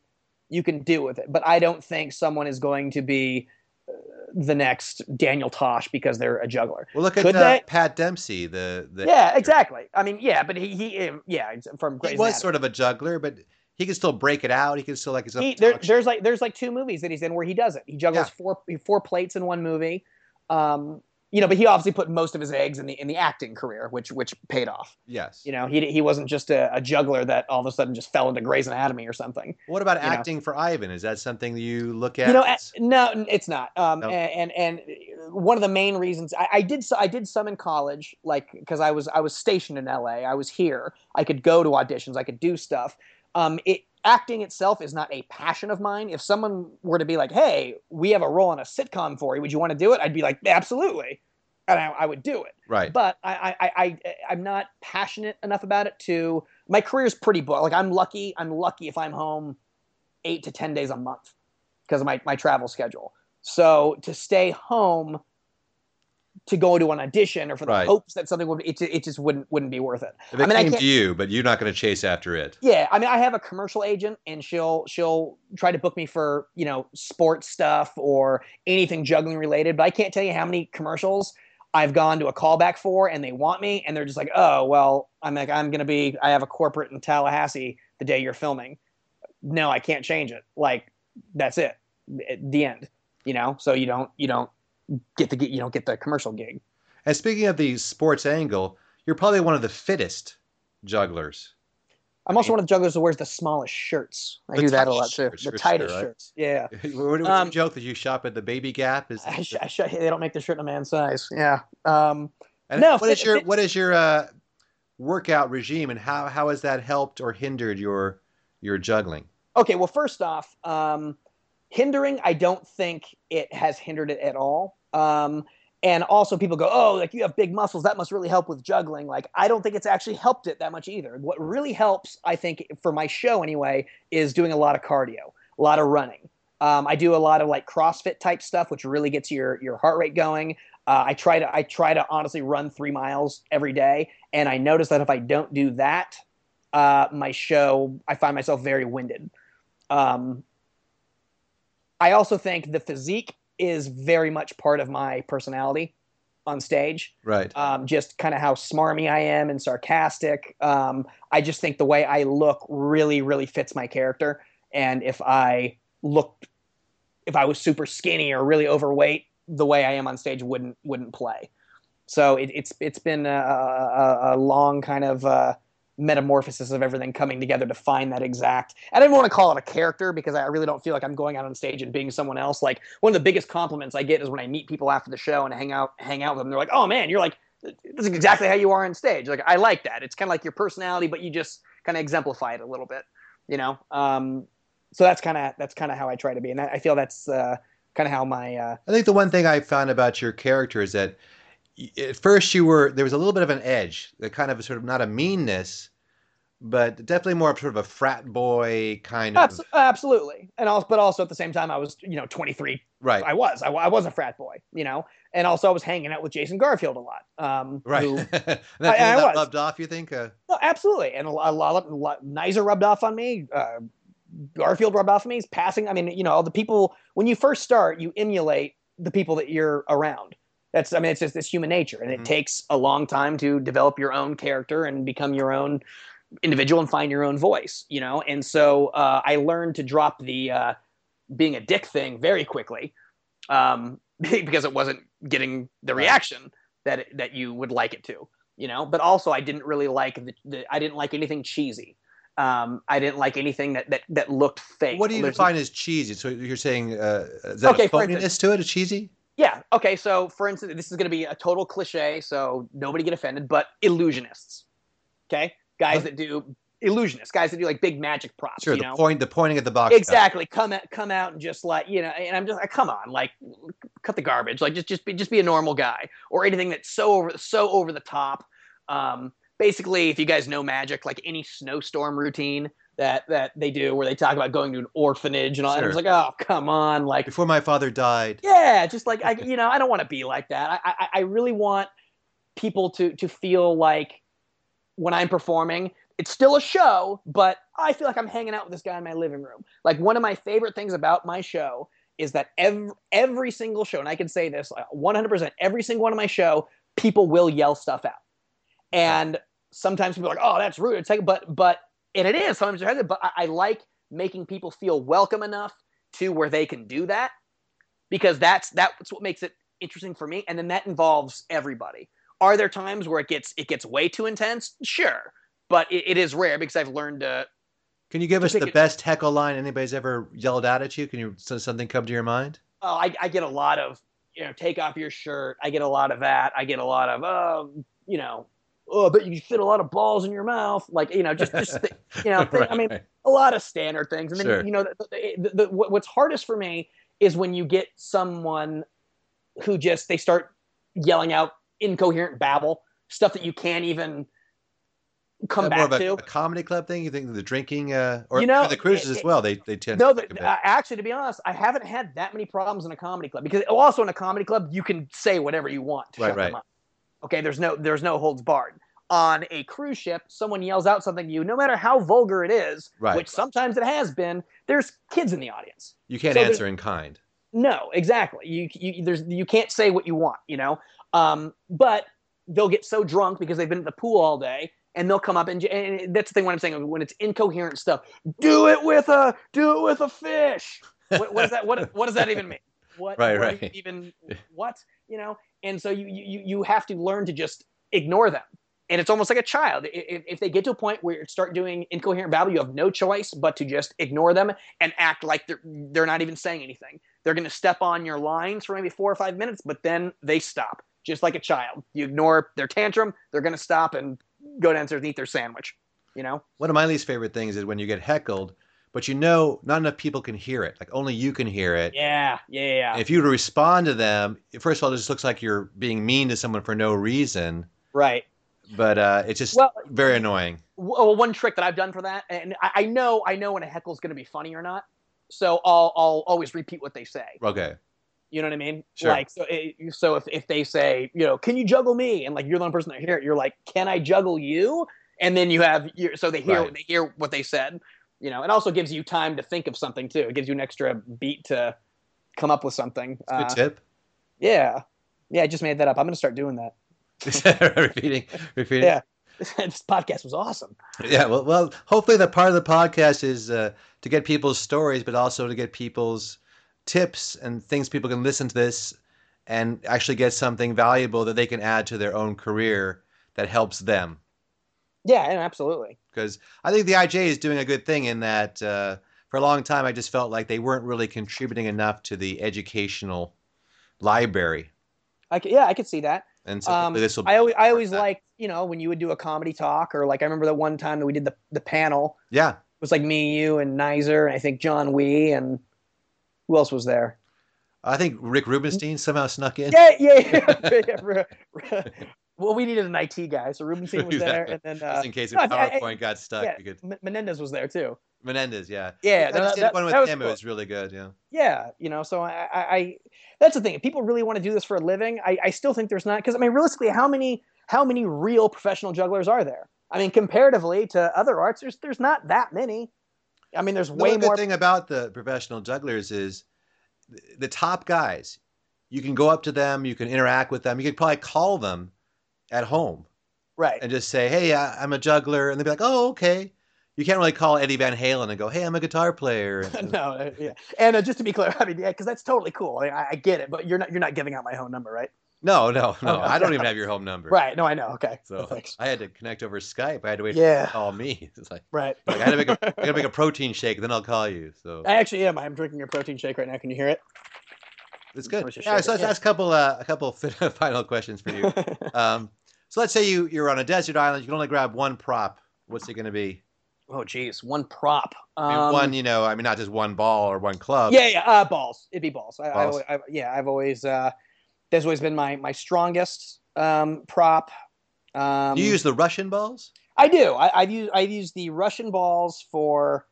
you can do with it, but I don't think someone is going to be uh, the next Daniel Tosh because they're a juggler. Well, look at uh, they? Pat Dempsey, the, the yeah, exactly. I mean, yeah, but he he yeah from He was Anatomy. sort of a juggler, but he can still break it out. He can still like his he, there, there's like there's like two movies that he's in where he does it. He juggles Yeah. four four plates in one movie. Um, you know, but he obviously put most of his eggs in the in the acting career, which which paid off. Yes. You know, he he wasn't just a, a juggler that all of a sudden just fell into Grey's Anatomy or something. What about you know. acting for Ivan? Is that something you look at? You know, no, it's not. Um, No. and, and one of the main reasons I, I did so, I did some in college, like because I was I was stationed in L.A. I was here. I could go to auditions. I could do stuff. Um, it acting itself is not a passion of mine. If someone were to be like, "Hey, we have a role in a sitcom for you. Would you want to do it?" I'd be like, "Absolutely," and I, I would do it right. but I, I, I, I'm not passionate enough about it to. My career's pretty booked. Like I'm lucky. I'm lucky if I'm home eight to ten days a month because of my my travel schedule. So to stay home to go to an audition or for the Right. hopes that something would it, it just wouldn't wouldn't be worth it. if it I mean, I came can't- to you, but you're not going to chase after it. Yeah, I mean, I have a commercial agent, and she'll she'll try to book me for you know sports stuff or anything juggling related. But I can't tell you how many commercials I've gone to a callback for, and they want me, and they're just like, oh well, I'm like I'm gonna be I have a corporate in Tallahassee the day you're filming. No, I can't change it. Like that's it, the end. You know, so you don't you don't get the you don't get the commercial gig. And speaking of the sports angle, you're probably one of the fittest jugglers. I'm also one of the jugglers who wears the smallest shirts. I The do that a lot too. The tightest sure, right? shirts. Yeah. what was Um, the joke that you shop at the Baby Gap? Is I sh- I sh- they don't make the shirt in a man's size. Yeah. Um, and no, what is fit- your fit- what is your uh, workout regime, and how how has that helped or hindered your your juggling? okay. Well, first off, um, hindering, I don't think it has hindered it at all. Um, and also, people go, "Oh, like you have big muscles. That must really help with juggling." Like, I don't think it's actually helped it that much either. What really helps, I think, for my show anyway, is doing a lot of cardio, a lot of running. Um, I do a lot of like CrossFit type stuff, which really gets your your heart rate going. Uh, I try to I try to honestly run three miles every day, and I notice that if I don't do that, uh, my show I find myself very winded. Um, I also think the physique is very much part of my personality on stage. Right. Um, just kind of how smarmy I am and sarcastic. Um, I just think the way I look really, really fits my character. And if I looked, if I was super skinny or really overweight, the way I am on stage wouldn't wouldn't play. So it, it's it's been a, a, a long kind of uh, metamorphosis of everything coming together to find that exact. I don't want to call it a character because I really don't feel like I'm going out on stage and being someone else. Like one of the biggest compliments I get is when I meet people after the show and hang out hang out with them. They're like, "Oh man, you're like this is exactly how you are on stage." Like I like that. It's kind of like your personality, but you just kind of exemplify it a little bit. You know. Um, so that's kind of that's kind of how I try to be, and I feel that's uh, kind of how my uh, I think the one thing I found about your character is that at first you were there was a little bit of an edge, the kind of sort of not a meanness, but definitely more of sort of a frat boy kind of absolutely, and also but also at the same time I was you know 23 right. I was. I, I was a frat boy, you know, and also I was hanging out with Jason Garfield a lot. Um, Right. who- that, I- I that was. rubbed off, you think? Uh, no, absolutely, and a lot, a lot, a lot Nizer rubbed off on me. Uh, Garfield rubbed off on me. He's passing. I mean, you know, all the people when you first start, you emulate the people that you're around. That's, I mean, it's just it's human nature, and it takes a long time to develop your own character and become your own individual and find your own voice. You know, and so uh, I learned to drop the uh, being a dick thing very quickly um, because it wasn't getting the reaction that it, that you would like it to. You know, but also I didn't really like the, the I didn't like anything cheesy. Um, I didn't like anything that that, that looked fake. what do you There's- define as cheesy? So you're saying uh, is that Okay, a phoniness to it? A cheesy? Yeah. Okay. So, for instance, this is going to be a total cliche, so nobody get offended. But illusionists, okay, guys that do illusionists, guys that do like big magic props. Sure. you The know? point, the pointing at the box. guy. exactly. Come out, come out, and just like you know, and I'm just like, come on, like, cut the garbage. Like, just just be just be a normal guy, or anything that's so over so over the top. Um, basically, if you guys know magic, like any snowstorm routine that that they do, where they talk about going to an orphanage and all, that, Sure. and it's like, oh, come on, like Before my father died. yeah just like i you know i don't want to be like that. I, I i really want people to to feel like when i'm performing it's still a show but i feel like i'm hanging out with this guy in my living room. Like one of my favorite things about my show is that every every single show and i can say this uh, 100% every single one of my show people will yell stuff out. And sometimes people are like oh that's rude it's like but but and it is sometimes they're but I, I like making people feel welcome enough to where they can do that because that's that's what makes it interesting for me. And then that involves everybody. Are there times where it gets it gets way too intense? Sure but it, it is rare because i've learned to Can you give us the it- best heckle line anybody's ever yelled out at you? Can you does something come to your mind? oh, I, I get a lot of you know take off your shirt. I get a lot of that. I get a lot of oh you know oh but you fit a lot of balls in your mouth like you know just just the, you know thing- i mean a lot of standard things. And then Sure. you know, the, the, the, what's hardest for me is when you get someone who just they start yelling out incoherent babble stuff that you can't even come back to. a comedy club thing? You think the drinking, uh, or You know, the cruises it- as well? They they tend No, to but think a bit. uh, actually, to be honest, I haven't had that many problems in a comedy club because also in a comedy club you can say whatever you want to Right, shut them right. Okay, there's no there's no holds barred. On a cruise ship, someone yells out something to you, no matter how vulgar it is, Right. which sometimes it has been. There's kids in the audience. you can't so answer in kind. No, exactly. You you there's you can't say what you want, you know. Um, but they'll get so drunk because they've been at the pool all day, and they'll come up and, and that's the thing. What I'm saying when it's incoherent stuff, do it with a do it with a fish. What, what is that? What what does that even mean? What Right, what right. even what you know? And so you you you have to learn to just ignore them. And it's almost like a child. If, if they get to a point where you start doing incoherent babble, you have no choice but to just ignore them and act like they're they're not even saying anything. They're going to step on your lines for maybe four or five minutes, but then they stop, just like a child. You ignore their tantrum, they're going to stop and go downstairs and eat their sandwich. You know? One of my least favorite things is when you get heckled, but you know not enough people can hear it. Like only you can hear it. Yeah, yeah, yeah. And if you respond to them, first of all, it just looks like you're being mean to someone for no reason. right. But uh, it's just Well, very annoying. well, one trick that I've done for that, and I, I know I know when a heckle's going to be funny or not, so I'll I'll always repeat what they say. Okay. You know what I mean? Sure. Like so, it, so if if they say, you know, can you juggle me, and like you're the only person that hear it, you're like, can I juggle you? And then you have your, so they hear Right. they hear what they said. You know, it also gives you time to think of something too. It gives you an extra beat to come up with something. It's a good Uh, tip. yeah, yeah. I just made that up. I'm going to start doing that. repeating, repeating. Yeah. this podcast was awesome. Yeah, well, well, hopefully the part of the podcast is uh, to get people's stories, but also to get people's tips and things people can listen to this and actually get something valuable that they can add to their own career that helps them. Yeah, and absolutely. Because I think the IJ is doing a good thing in that uh, for a long time I just felt like they weren't really contributing enough to the educational library. I could, yeah, I could see that. And so Um, this will. I always, I always liked, you know, when you would do a comedy talk, or like I remember that one time that we did the the panel. yeah, It was like me, you, and Nizer, and I think Jon Wee, and who else was there? I think Rick Rubenstein somehow snuck in. Yeah, yeah. yeah. well, we needed an IT guy, so Rubenstein was there, and then uh, Just in case no, if I- I- PowerPoint got stuck, yeah, you could. M- Menendez was there too. Menendez, yeah. Yeah, I just did that- one with that was him. cool. It was really good. Yeah. yeah you know so I, I I that's the thing if people really want to do this for a living i, I still think there's not because i mean realistically how many how many real professional jugglers are there i mean comparatively to other arts there's there's not that many i mean there's The way one good more thing about the professional jugglers is th- the top guys. You can go up to them. You can interact with them. You could probably call them at home right and just say, "Hey, I- I'm a juggler," and they'd be like, "Oh, okay." You can't really call Eddie Van Halen and go, "Hey, I'm a guitar player." And- no uh, yeah and uh, just to be clear i mean yeah because that's totally cool I, I get it but you're not you're not giving out my home number right No, no, no. Okay. I don't even have your home number. right no i know okay So thanks I had to connect over Skype. I had to wait for you Yeah. to call me. It's like, right like, I had to make a, I gotta make a protein shake, then I'll call you. So i actually am i'm drinking a protein shake right now can you hear it it's good. Yeah, so let's yeah. ask a couple, uh, a couple final questions for you. Um, so let's say you you're on a desert island. You can only grab one prop. What's it going to be? oh geez one prop I mean, um, one, you know, I mean, not just one ball or one club. Yeah, yeah, uh, balls. It'd be balls. I, Balls. I, I, yeah, I've always uh, that's always been my my strongest um, prop. Um, you use the Russian balls? I do. I, I've used I've used the Russian balls for,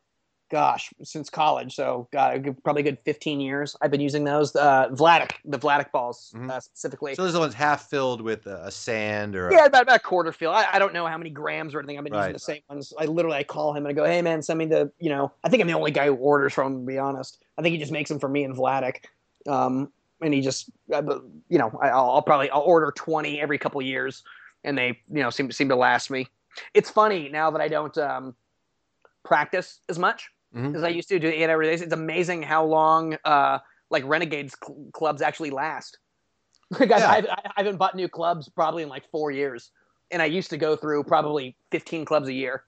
gosh, since college. So, God, good- probably a good fifteen years. I've been using those. Uh, Vladik, the Vladik balls Mhm. uh, specifically. So those are the ones half filled with a, a sand or a, yeah, about, about a quarter fill. I, I don't know how many grams or anything. I've been Right. using the same ones. I literally I call him and I go, "Hey man, send me the." You know, I think I'm the only guy who orders from him. To be honest, I think he just makes them for me and Vladik. Um, and he just, uh, you know, I, I'll, I'll probably I'll order twenty every couple years, and they you know seem seem to last me. It's funny now that I don't um, practice as much Mhm. I used to do eight hour days. It's amazing how long uh, like Renegades cl- clubs actually last. Guys, Yeah. I've, I haven't bought new clubs probably in like four years, and I used to go through probably fifteen clubs a year.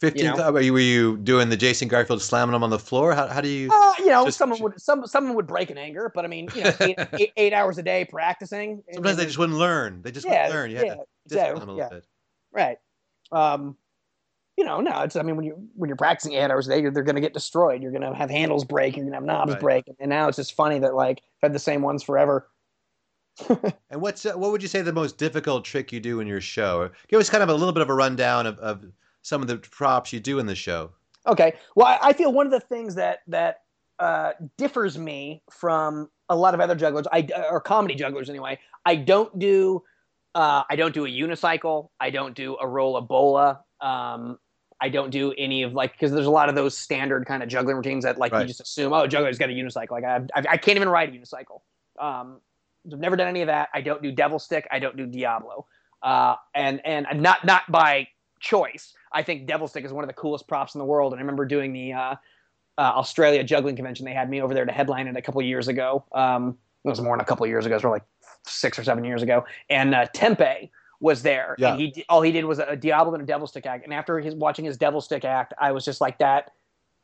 15 you know. Were you, were you doing the Jason Garfield slamming them on the floor? How, how do you? Uh, you know, Just- someone would some someone would break in anger, but I mean, you know, eight, eight, eight hours a day practicing. and- Sometimes they just wouldn't learn. They just yeah, wouldn't learn. You had yeah, to yeah, them a little yeah. bit. right. Um, you know, no, it's I mean when you when you're practicing eight hours a day, you're, they're going to get destroyed. You're going to have handles break. You're going to have knobs Right. break. And now it's just funny that like I've had the same ones forever. And what's uh, what would you say the most difficult trick you do in your show? Give us kind of a little bit of a rundown of, of some of the props you do in the show. Okay. Well, I, I feel one of the things that that uh, differs me from a lot of other jugglers, I or comedy jugglers anyway. I don't do uh, I don't do a unicycle. I don't do a rola bola. Um, I don't do any of like because there's a lot of those standard kind of juggling routines that like Right. you just assume oh juggler's got a unicycle. Like I, I I can't even ride a unicycle. Um, I've never done any of that. I don't do devil stick. I don't do Diabolo. Uh, and and I'm not not by choice. I think devil stick is one of the coolest props in the world. And I remember doing the uh, uh, Australia juggling convention. They had me over there to headline it a couple years ago. Um, it was more than a couple years ago. It was like six or seven years ago. And uh, Tempe was there. Yeah. And he all he did was a Diabolo and a devil stick act. And after his watching his devil stick act, I was just like that.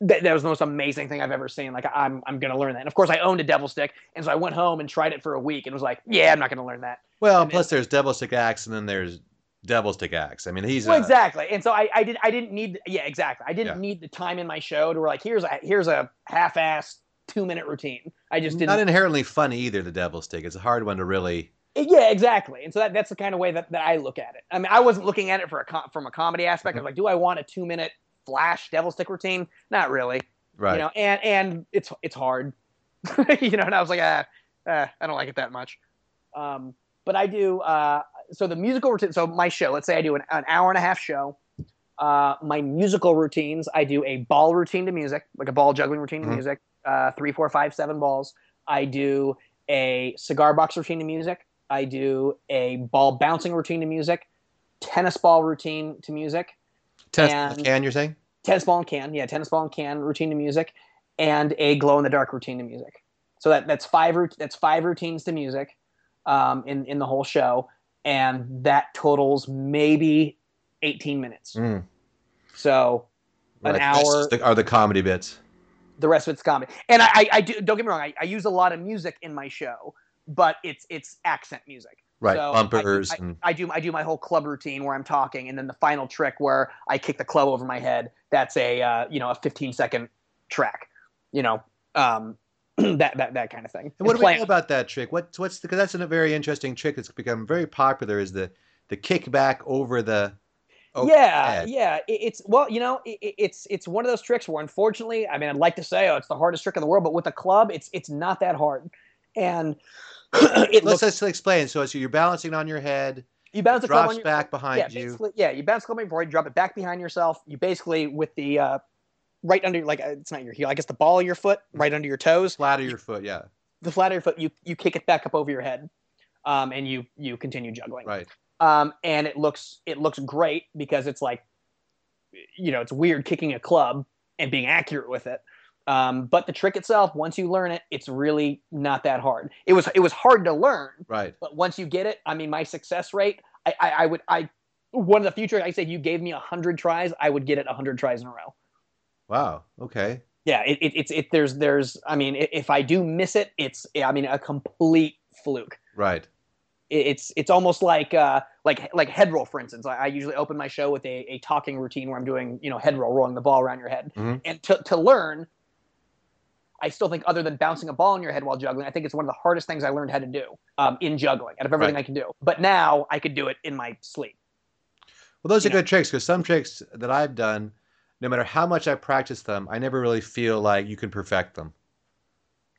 That, that was the most amazing thing I've ever seen. Like I'm, I'm gonna learn that. And of course, I owned a devil stick, and so I went home and tried it for a week, and was like, "Yeah, I'm not gonna learn that." Well, And plus there's devil stick acts, and then there's devil stick acts. I mean, he's well, uh, exactly. And so I, I did I didn't need yeah exactly. I didn't Yeah. need the time in my show to where like here's a here's a half-assed two minute routine. I just didn't. not inherently fun either. The devil stick. It's a hard one to really. Yeah, exactly. And so that, that's the kind of way that, that I look at it. I mean, I wasn't looking at it for a com- from a comedy aspect. I was like, do I want a two minute flash devil stick routine? Not really. Right. You know, and and it's it's hard. you know, and I was like, ah, ah, I don't like it that much. Um, but I do. Uh, so the musical routine. So my show. Let's say I do an, an hour and a half show. Uh, my musical routines. I do a ball routine to music, like a ball juggling routine to Mhm. music. Uh, three, four, five, seven balls. I do a cigar box routine to music. I do a ball bouncing routine to music. Tennis ball routine to music Tennis and- can you're saying? tennis ball and can, yeah, tennis ball and can routine to music, and a glow in the dark routine to music. So that that's five that's five routines to music, um, in in the whole show, and that totals maybe eighteen minutes. Mm, So an right. Hour. the- are the comedy bits. the rest of it's comedy, and I, I, I do don't get me wrong, I, I use a lot of music in my show, but it's it's accent music. Right. So Bumpers I, and I do I do my whole club routine where I'm talking, and then the final trick where I kick the club over my head. That's a uh, you know a 15 second track, you know, um, that that that kind of thing. And what do we know about that trick? What's what's because that's a very interesting trick that's become very popular. Is the the kickback over the yeah, yeah. It, it's well, you know, it- it's it's one of those tricks where, unfortunately, I mean, I'd like to say, oh, it's the hardest trick in the world, but with a club, it's it's not that hard, and it Let's looks just explain. So, you're balancing on your head, you bounce the club drops on your back yeah, behind you. yeah, you bounce the club before you drop it back behind yourself. You basically with the uh, right under like uh, it's not your heel, I guess the ball of your foot, right under your toes, Flat of your foot, yeah. the flat of your foot. You you kick it back up over your head, um, and you you continue juggling. Right. um, and it looks it looks great because it's like you know it's weird kicking a club and being accurate with it um, but the trick itself once you learn it it's really not that hard it was it was hard to learn Right. but once you get it i mean my success rate i i, I would i one of the future i said you gave me 100 tries i would get it 100 tries in a row Wow. Okay. yeah it, it, it's it there's there's i mean if i do miss it it's i mean a complete fluke Right. it- it's it's almost like uh, like like head roll, for instance. I, I usually open my show with a, a talking routine where I'm doing you know head roll, rolling the ball around your head. Mhm. And to to learn, I still think other than bouncing a ball in your head while juggling, I think it's one of the hardest things I learned how to do um, in juggling out of everything Right. I can do. But now I could do it in my sleep. Well, those You are good tricks because some tricks that I've done, no matter how much I practice them, I never really feel like you can perfect them.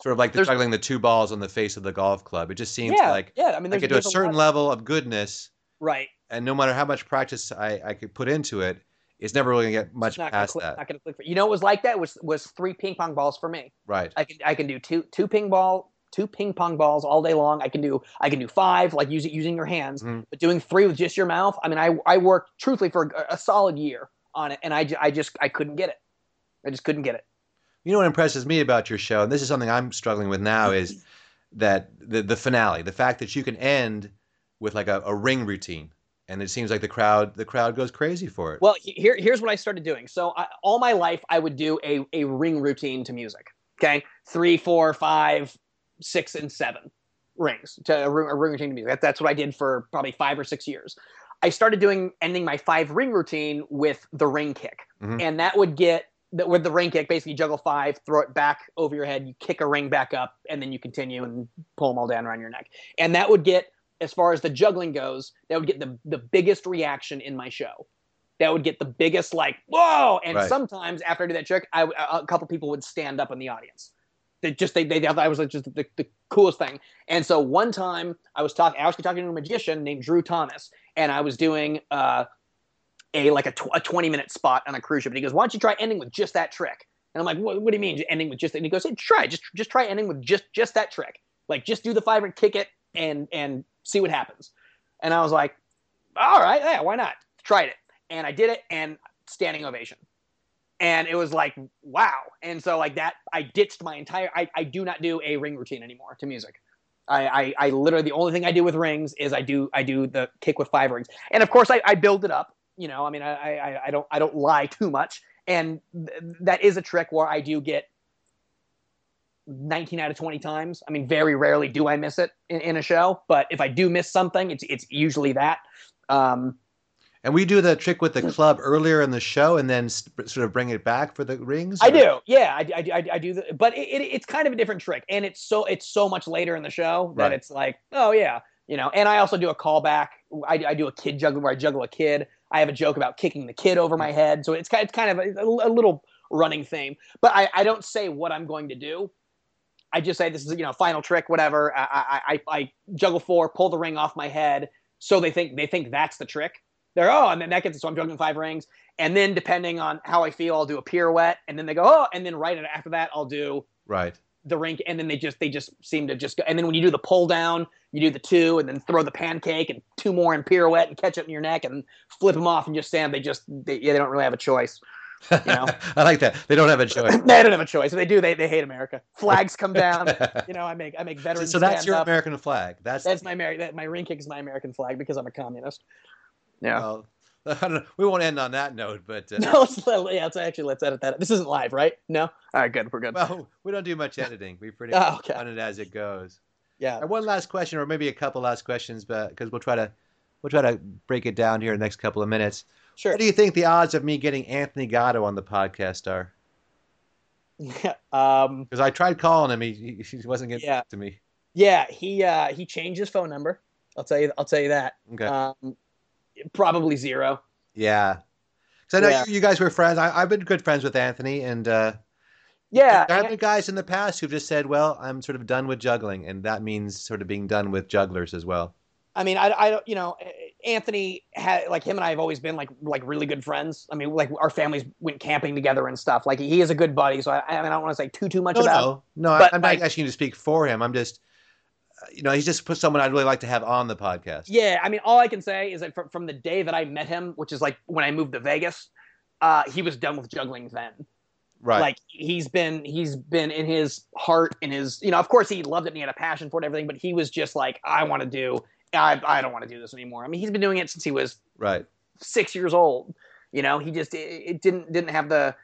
Sort of like the There's- juggling the two balls on the face of the golf club. It just seems yeah, like yeah. I mean, I get to a certain lot- level of goodness, right. and no matter how much practice I, I could put into it, it's never really gonna get much not gonna past click, that. Not gonna click for you. know what was like that was was three ping pong balls for me. Right. I can I can do two two ping ball two ping pong balls all day long. I can do I can do five like using using your hands, Mhm. but doing three with just your mouth. I mean, I I worked truthfully for a, a solid year on it, and I, I just I couldn't get it. I just couldn't get it. You know what impresses me about your show, and this is something I'm struggling with now, is that the the finale, the fact that you can end with like a, a ring routine, and it seems like the crowd the crowd goes crazy for it. Well, here here's what I started doing. So I, all my life, I would do a a ring routine to music. Okay, three, four, five, six, and seven rings to a, ring- a ring routine to music. That, that's what I did for probably five or six years. I started doing ending my five ring routine with the ring kick, Mhm. and that would get that with the ring kick. Basically, juggle five, throw it back over your head, you kick a ring back up, and then you continue and pull them all down around your neck. And that would get as far as the juggling goes, that would get the the biggest reaction in my show. That would get the biggest like whoa. And Right. sometimes after I did that trick, I a couple people would stand up in the audience. They just they they thought I was like just the, the coolest thing. And so one time I was talking I was talking to a magician named Drew Thomas, and I was doing uh, a like a, tw- a twenty minute spot on a cruise ship. And he goes, "Why don't you try ending with just that trick?" And I'm like, "What, what do you mean ending with just?" that?" And he goes, hey, "Try just just try ending with just just that trick. Like just do the five and kick it and and see what happens." And I was like, "All right, yeah, why not?" Tried it, and I did it, and standing ovation. And it was like, wow. And so like that, I ditched my entire. I, I do not do a ring routine anymore to music. I, I, I literally the only thing I do with rings is I do I do the kick with five rings, and of course I, I build it up. You know, I mean, I, I, I don't I don't lie too much, and th- that is a trick where I do get 19 out of 20 times. I mean, very rarely do I miss it in, in a show, but if I do miss something, it's it's usually that. Um, and we do the trick with the club earlier in the show, and then s- sort of bring it back for the rings. I do, yeah, I, I, I, I do, the, but it, it, it's kind of a different trick, and it's so it's so much later in the show that Right. it's like, oh yeah, you know. And I also do a callback. I, I do a kid juggle where I juggle a kid. I have a joke about kicking the kid over my head, so it's kind it's kind of a, a little running theme. But I, I don't say what I'm going to do. I just say this is you know final trick, whatever. I, I, I, I juggle four, pull the ring off my head, so they think they think that's the trick. They're oh, and then that gets so I'm juggling five rings, and then depending on how I feel, I'll do a pirouette, and then they go oh, and then right after that I'll do Right. the rink, and then they just they just seem to just go. And then when you do the pull down, you do the two, and then throw the pancake and two more in pirouette and catch it in your neck and flip them off and just stand. They just they, yeah, they don't really have a choice. Know? I like that. They don't have a choice. they don't have a choice. If they do, they, they hate America. Flags come down. You know, I make I make veterans. so that's stand your up. American flag. That's That's my Ameri- that, my ring kick is my American flag because I'm a communist. Yeah. well, I don't know. We won't end on that note, but uh, No, let's, let- yeah, let's actually let's edit that. This isn't live, right? No. All right, good. We're good. well, we don't do much editing. We pretty Oh, okay. run it as it goes. Yeah. And one last question, or maybe a couple last questions, but because we'll try to we'll try to break it down here in the next couple of minutes. Sure. What do you think the odds of me getting Anthony Gatto on the podcast are? um. Because I tried calling him, he, he, wasn't getting Yeah. back to me. Yeah. He uh he changed his phone number. I'll tell you. I'll tell you that. Okay. Um, probably zero. Yeah. Because I know Yeah. you, you guys were friends. I, I've been good friends with Anthony, and uh, Yeah, there have been guys in the past who've just said, "Well, I'm sort of done with juggling," and that means sort of being done with jugglers as well. I mean, I, I don't, you know, Anthony had like him and I have always been like like really good friends. I mean, like our families went camping together and stuff. Like he is a good buddy, so I, I, mean, I don't want to say too too much No, about. no, no. I, I'm not like- asking you to speak for him. I'm just, uh, you know, he's just put someone I'd really like to have on the podcast. Yeah, I mean, all I can say is that from, from the day that I met him, which is like when I moved to Vegas, uh, he was done with juggling then. Right. Like he's been he's been in his heart in his you know of course he loved it and he had a passion for it and everything, but he was just like I want to do I I don't want to do this anymore. I mean, he's been doing it since he was right. six years old. You know, he just it, it didn't didn't have the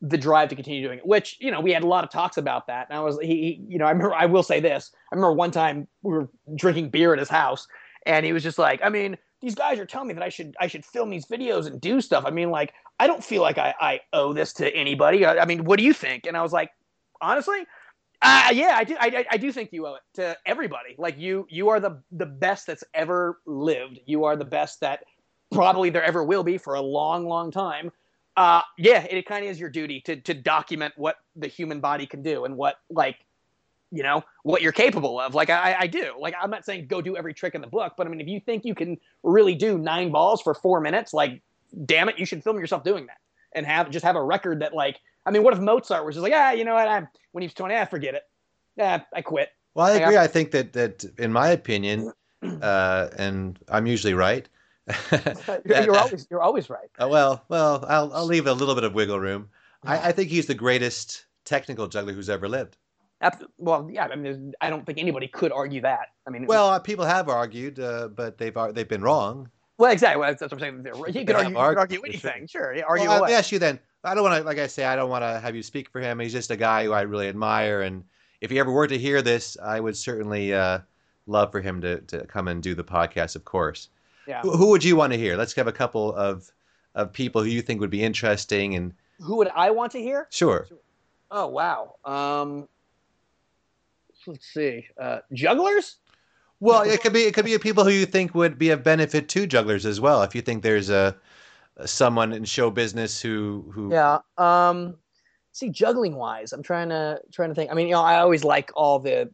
the drive to continue doing it. Which you know, we had a lot of talks about that. And I was he, he you know I remember I will say this. I remember one time we were drinking beer at his house, and he was just like, I mean, these guys are telling me that I should I should film these videos and do stuff. I mean, like I don't feel like I I owe this to anybody. I, I mean, what do you think? And I was like, honestly. Uh, yeah, I do. I, I- do think you owe it to everybody. Like you, you are the the best that's ever lived. You are the best that probably there ever will be for a long, long time. Uh, yeah, it, kind of is your duty to to document what the human body can do and what like, you know, what you're capable of. Like I, I do. Like I'm not saying go do every trick in the book, but I mean, if you think you can really do nine balls for four minutes, like, damn it, you should film yourself doing that and have just have a record that like. I mean, what if Mozart was just like, ah, you know what? I'm when he was 20, ah, forget it. Yeah, I quit. Well, I agree. I think that that in my opinion, uh, and I'm usually right. You're, you're always you're always right. Uh, well, well, I'll I'll leave a little bit of wiggle room. I, I think he's the greatest technical juggler who's ever lived. Well, yeah, I mean, I don't think anybody could argue that. I mean, Well, uh, people have argued, uh, but they've they've been wrong. well, exactly. That's, what I'm saying. You could argue, argue anything. Sure, yeah, argue well, away. let me ask you then. I don't want to, like I say, I don't want to have you speak for him. He's just a guy who I really admire, and if he ever were to hear this, I would certainly uh, love for him to to come and do the podcast. Of course. Yeah. Who, who would you want to hear? Let's have a couple of of people who you think would be interesting and Who would I want to hear? sure. Oh wow. Um, let's see. Uh, jugglers. Well, it could be it could be people who you think would be of benefit to jugglers as well. If you think there's a, a someone in show business who who Yeah. Um, see, juggling wise, I'm trying to trying to think. I mean, you know, I always like all the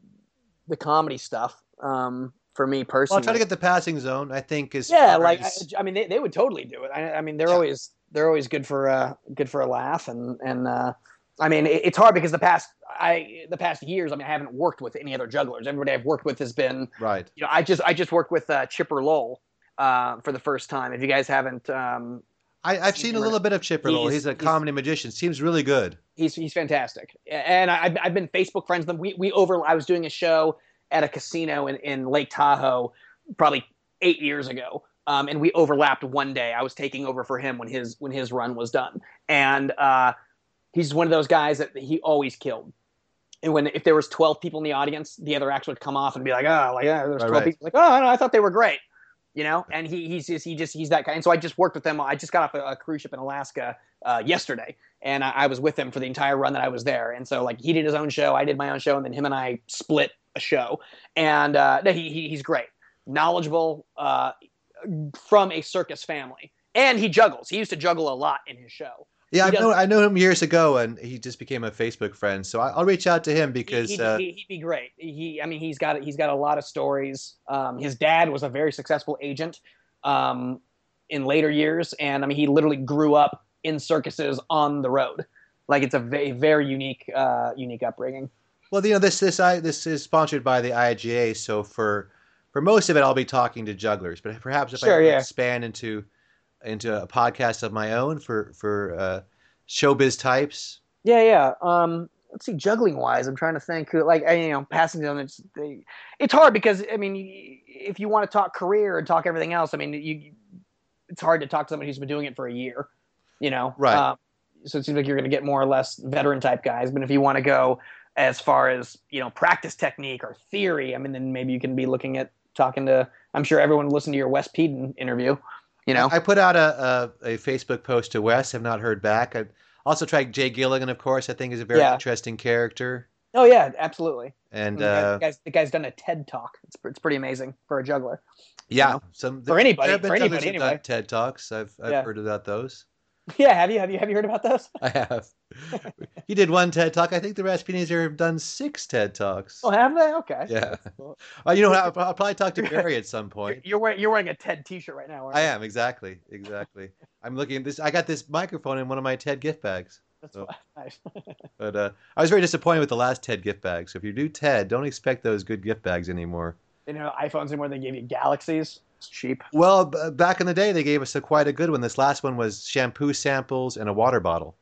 the comedy stuff. Um, for me personally, well, try to get the passing zone. I think is yeah like I, I mean they, they would totally do it i, I mean they're Yeah. always they're always good for uh good for a laugh and and uh i mean it, it's hard because the past i the past years i mean i haven't worked with any other jugglers everybody i've worked with has been right. you know i just i just worked with uh chipper lowell uh for the first time if you guys haven't um I, I've seen a little bit of Chipper Lowell. He's- He's a he's- comedy magician. Seems really good. he's he's fantastic and I, I've, I've been facebook friends with him we, we over i was doing a show at a casino in, in lake tahoe probably eight years ago um, and we overlapped one day i was taking over for him when his when his run was done and uh, he's one of those guys that he always killed. And when if there was 12 people in the audience the other acts would come off and be like oh like yeah there's 12 right. people. Like oh no i thought they were great you know? And he, he's just he just he's that guy. And so i just worked with him. I just got off a, a cruise ship in alaska uh, yesterday and I, I was with him for the entire run that i was there. And so like he did his own show i did my own show and then him and i split a show. And uh, no, he, he, he's great. Knowledgeable uh, from a circus family. And he juggles. He used to juggle a lot in his show Yeah, I know I know him years ago, and he just became a Facebook friend. So I, I'll reach out to him because he'd, uh, he'd be great. He, I mean, he's got he's got a lot of stories. Um, his dad was a very successful agent um, in later years, and I mean, he literally grew up in circuses on the road. Like it's a very very unique uh, unique upbringing. well, you know this this I this is sponsored by the IJA. So for for most of it, I'll be talking to jugglers. But perhaps if Sure, I yeah. expand into into a podcast of my own for for uh, showbiz types. Yeah, yeah. Um, let's see, juggling wise, I'm trying to think. who- Like, I- you know, Passing Zone, it's they, it's hard because I mean, if you want to talk career and talk everything else, I mean, you, it's hard to talk to somebody who's been doing it for a year. You know, Right. Um, so it seems like you're going to get more or less veteran type guys. But if you want to go as far as you know, practice technique or theory, I mean, then maybe you can be looking at talking to. I'm sure everyone listened to your Wes Peden interview. You know, I, put out a, a, a Facebook post to Wes. Have not heard back. I also tried Jay Gilligan, of course. I think is a very Yeah. interesting character. oh yeah, absolutely. And the, guy- uh, the guy's the guy's done a TED talk. It's, it's pretty amazing for a juggler. Yeah, know? some For anybody- there have been for anybody, anyway. TED talks. I've I've Yeah. heard about those. Yeah, have you have you have you heard about those? I have. you did one TED talk. I think the Raspynis have done six TED talks. Oh, have they? Okay. Yeah. Well, Oh, you know? I'll, I'll probably talk to Barry at some point. You're wearing you're wearing a TED T-shirt right now. aren't I you? am exactly, exactly. I'm looking at this. I got this microphone in one of my TED gift bags. That's Oh. nice. But uh, I was very disappointed with the last TED gift bag. So if you do TED, don't expect those good gift bags anymore. you know, iPhones anymore. They gave you Galaxies. Cheap. Well, b- back in the day, they gave us a quite a good one. This last one was shampoo samples and a water bottle.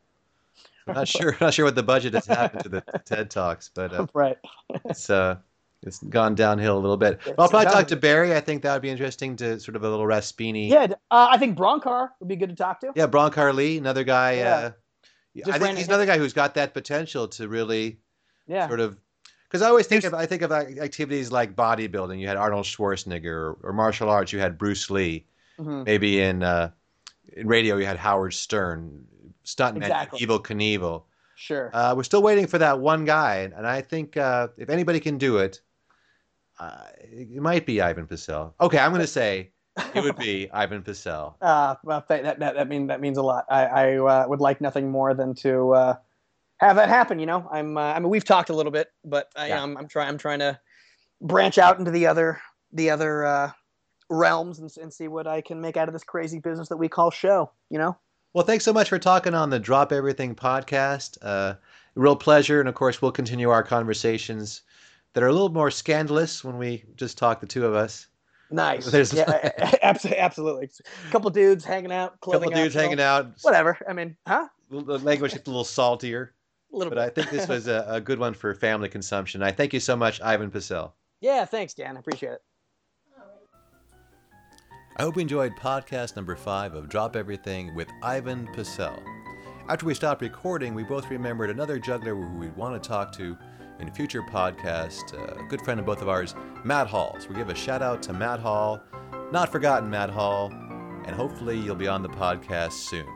I'm not sure, not sure what the budget has happened to the TED talks, but uh, right. it's uh, it's gone downhill a little bit. It's I'll probably talk to Barry. I think that would be interesting to sort of a little Raspyni. Yeah, uh, I think Bronkar would be good to talk to. Yeah, Bronkar Lee, another guy. Yeah. Uh, I think he's another guy who's got that potential to really Yeah. sort of because I always think of I think of activities like bodybuilding. You had Arnold Schwarzenegger, or, or martial arts. You had Bruce Lee. Mhm. Maybe in uh, in radio, you had Howard Stern, stuntman, Exactly. Evel Knievel. Sure. Uh, we're still waiting for that one guy, and I think uh, if anybody can do it, uh, it might be Ivan Pecel. Okay, I'm going to say it would be Ivan Pecel. Uh, well, that that that, that mean that means a lot. I I uh, would like nothing more than to uh, have that happen. You know, I'm. Uh, I mean, we've talked a little bit, but I, Yeah. I'm I'm trying I'm trying to branch out into the other the other uh, realms and, and see what I can make out of this crazy business that we call show. You know. Well, thanks so much for talking on the Drop Everything podcast. Uh, real pleasure, and of course, we'll continue our conversations that are a little more scandalous when we just talk the two of us. Nice. There's- yeah, absolutely, absolutely. A couple dudes hanging out, A couple dudes hanging out, Whatever. I mean, huh? the language gets a little saltier, A little but bit. I think this was a, a good one for family consumption. I thank you so much, Ivan Pecel. Yeah. Thanks, Dan. I appreciate it. I hope you enjoyed podcast number five of Drop Everything with Ivan Pecel. After we stopped recording, we both remembered another juggler who we'd want to talk to in a future podcast, uh, a good friend of both of ours, Matt Hall. So we give a shout out to Matt Hall, not forgotten Matt Hall, and hopefully you'll be on the podcast soon.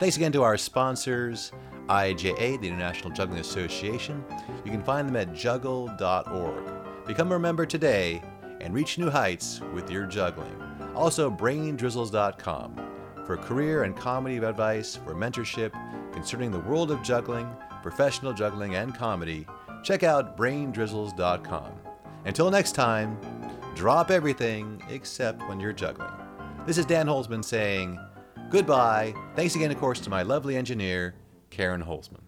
Thanks again to our sponsors, IJA, the International Juggling Association. You can find them at juggle.org. Become a member today and reach new heights with your juggling. Also, braindrizzles.com for career and comedy advice, for mentorship concerning the world of juggling, professional juggling, and comedy. Check out braindrizzles.com. Until next time, drop everything except when you're juggling. This is Dan Holzman saying goodbye. Thanks again, of course, to my lovely engineer, Karen Holzman.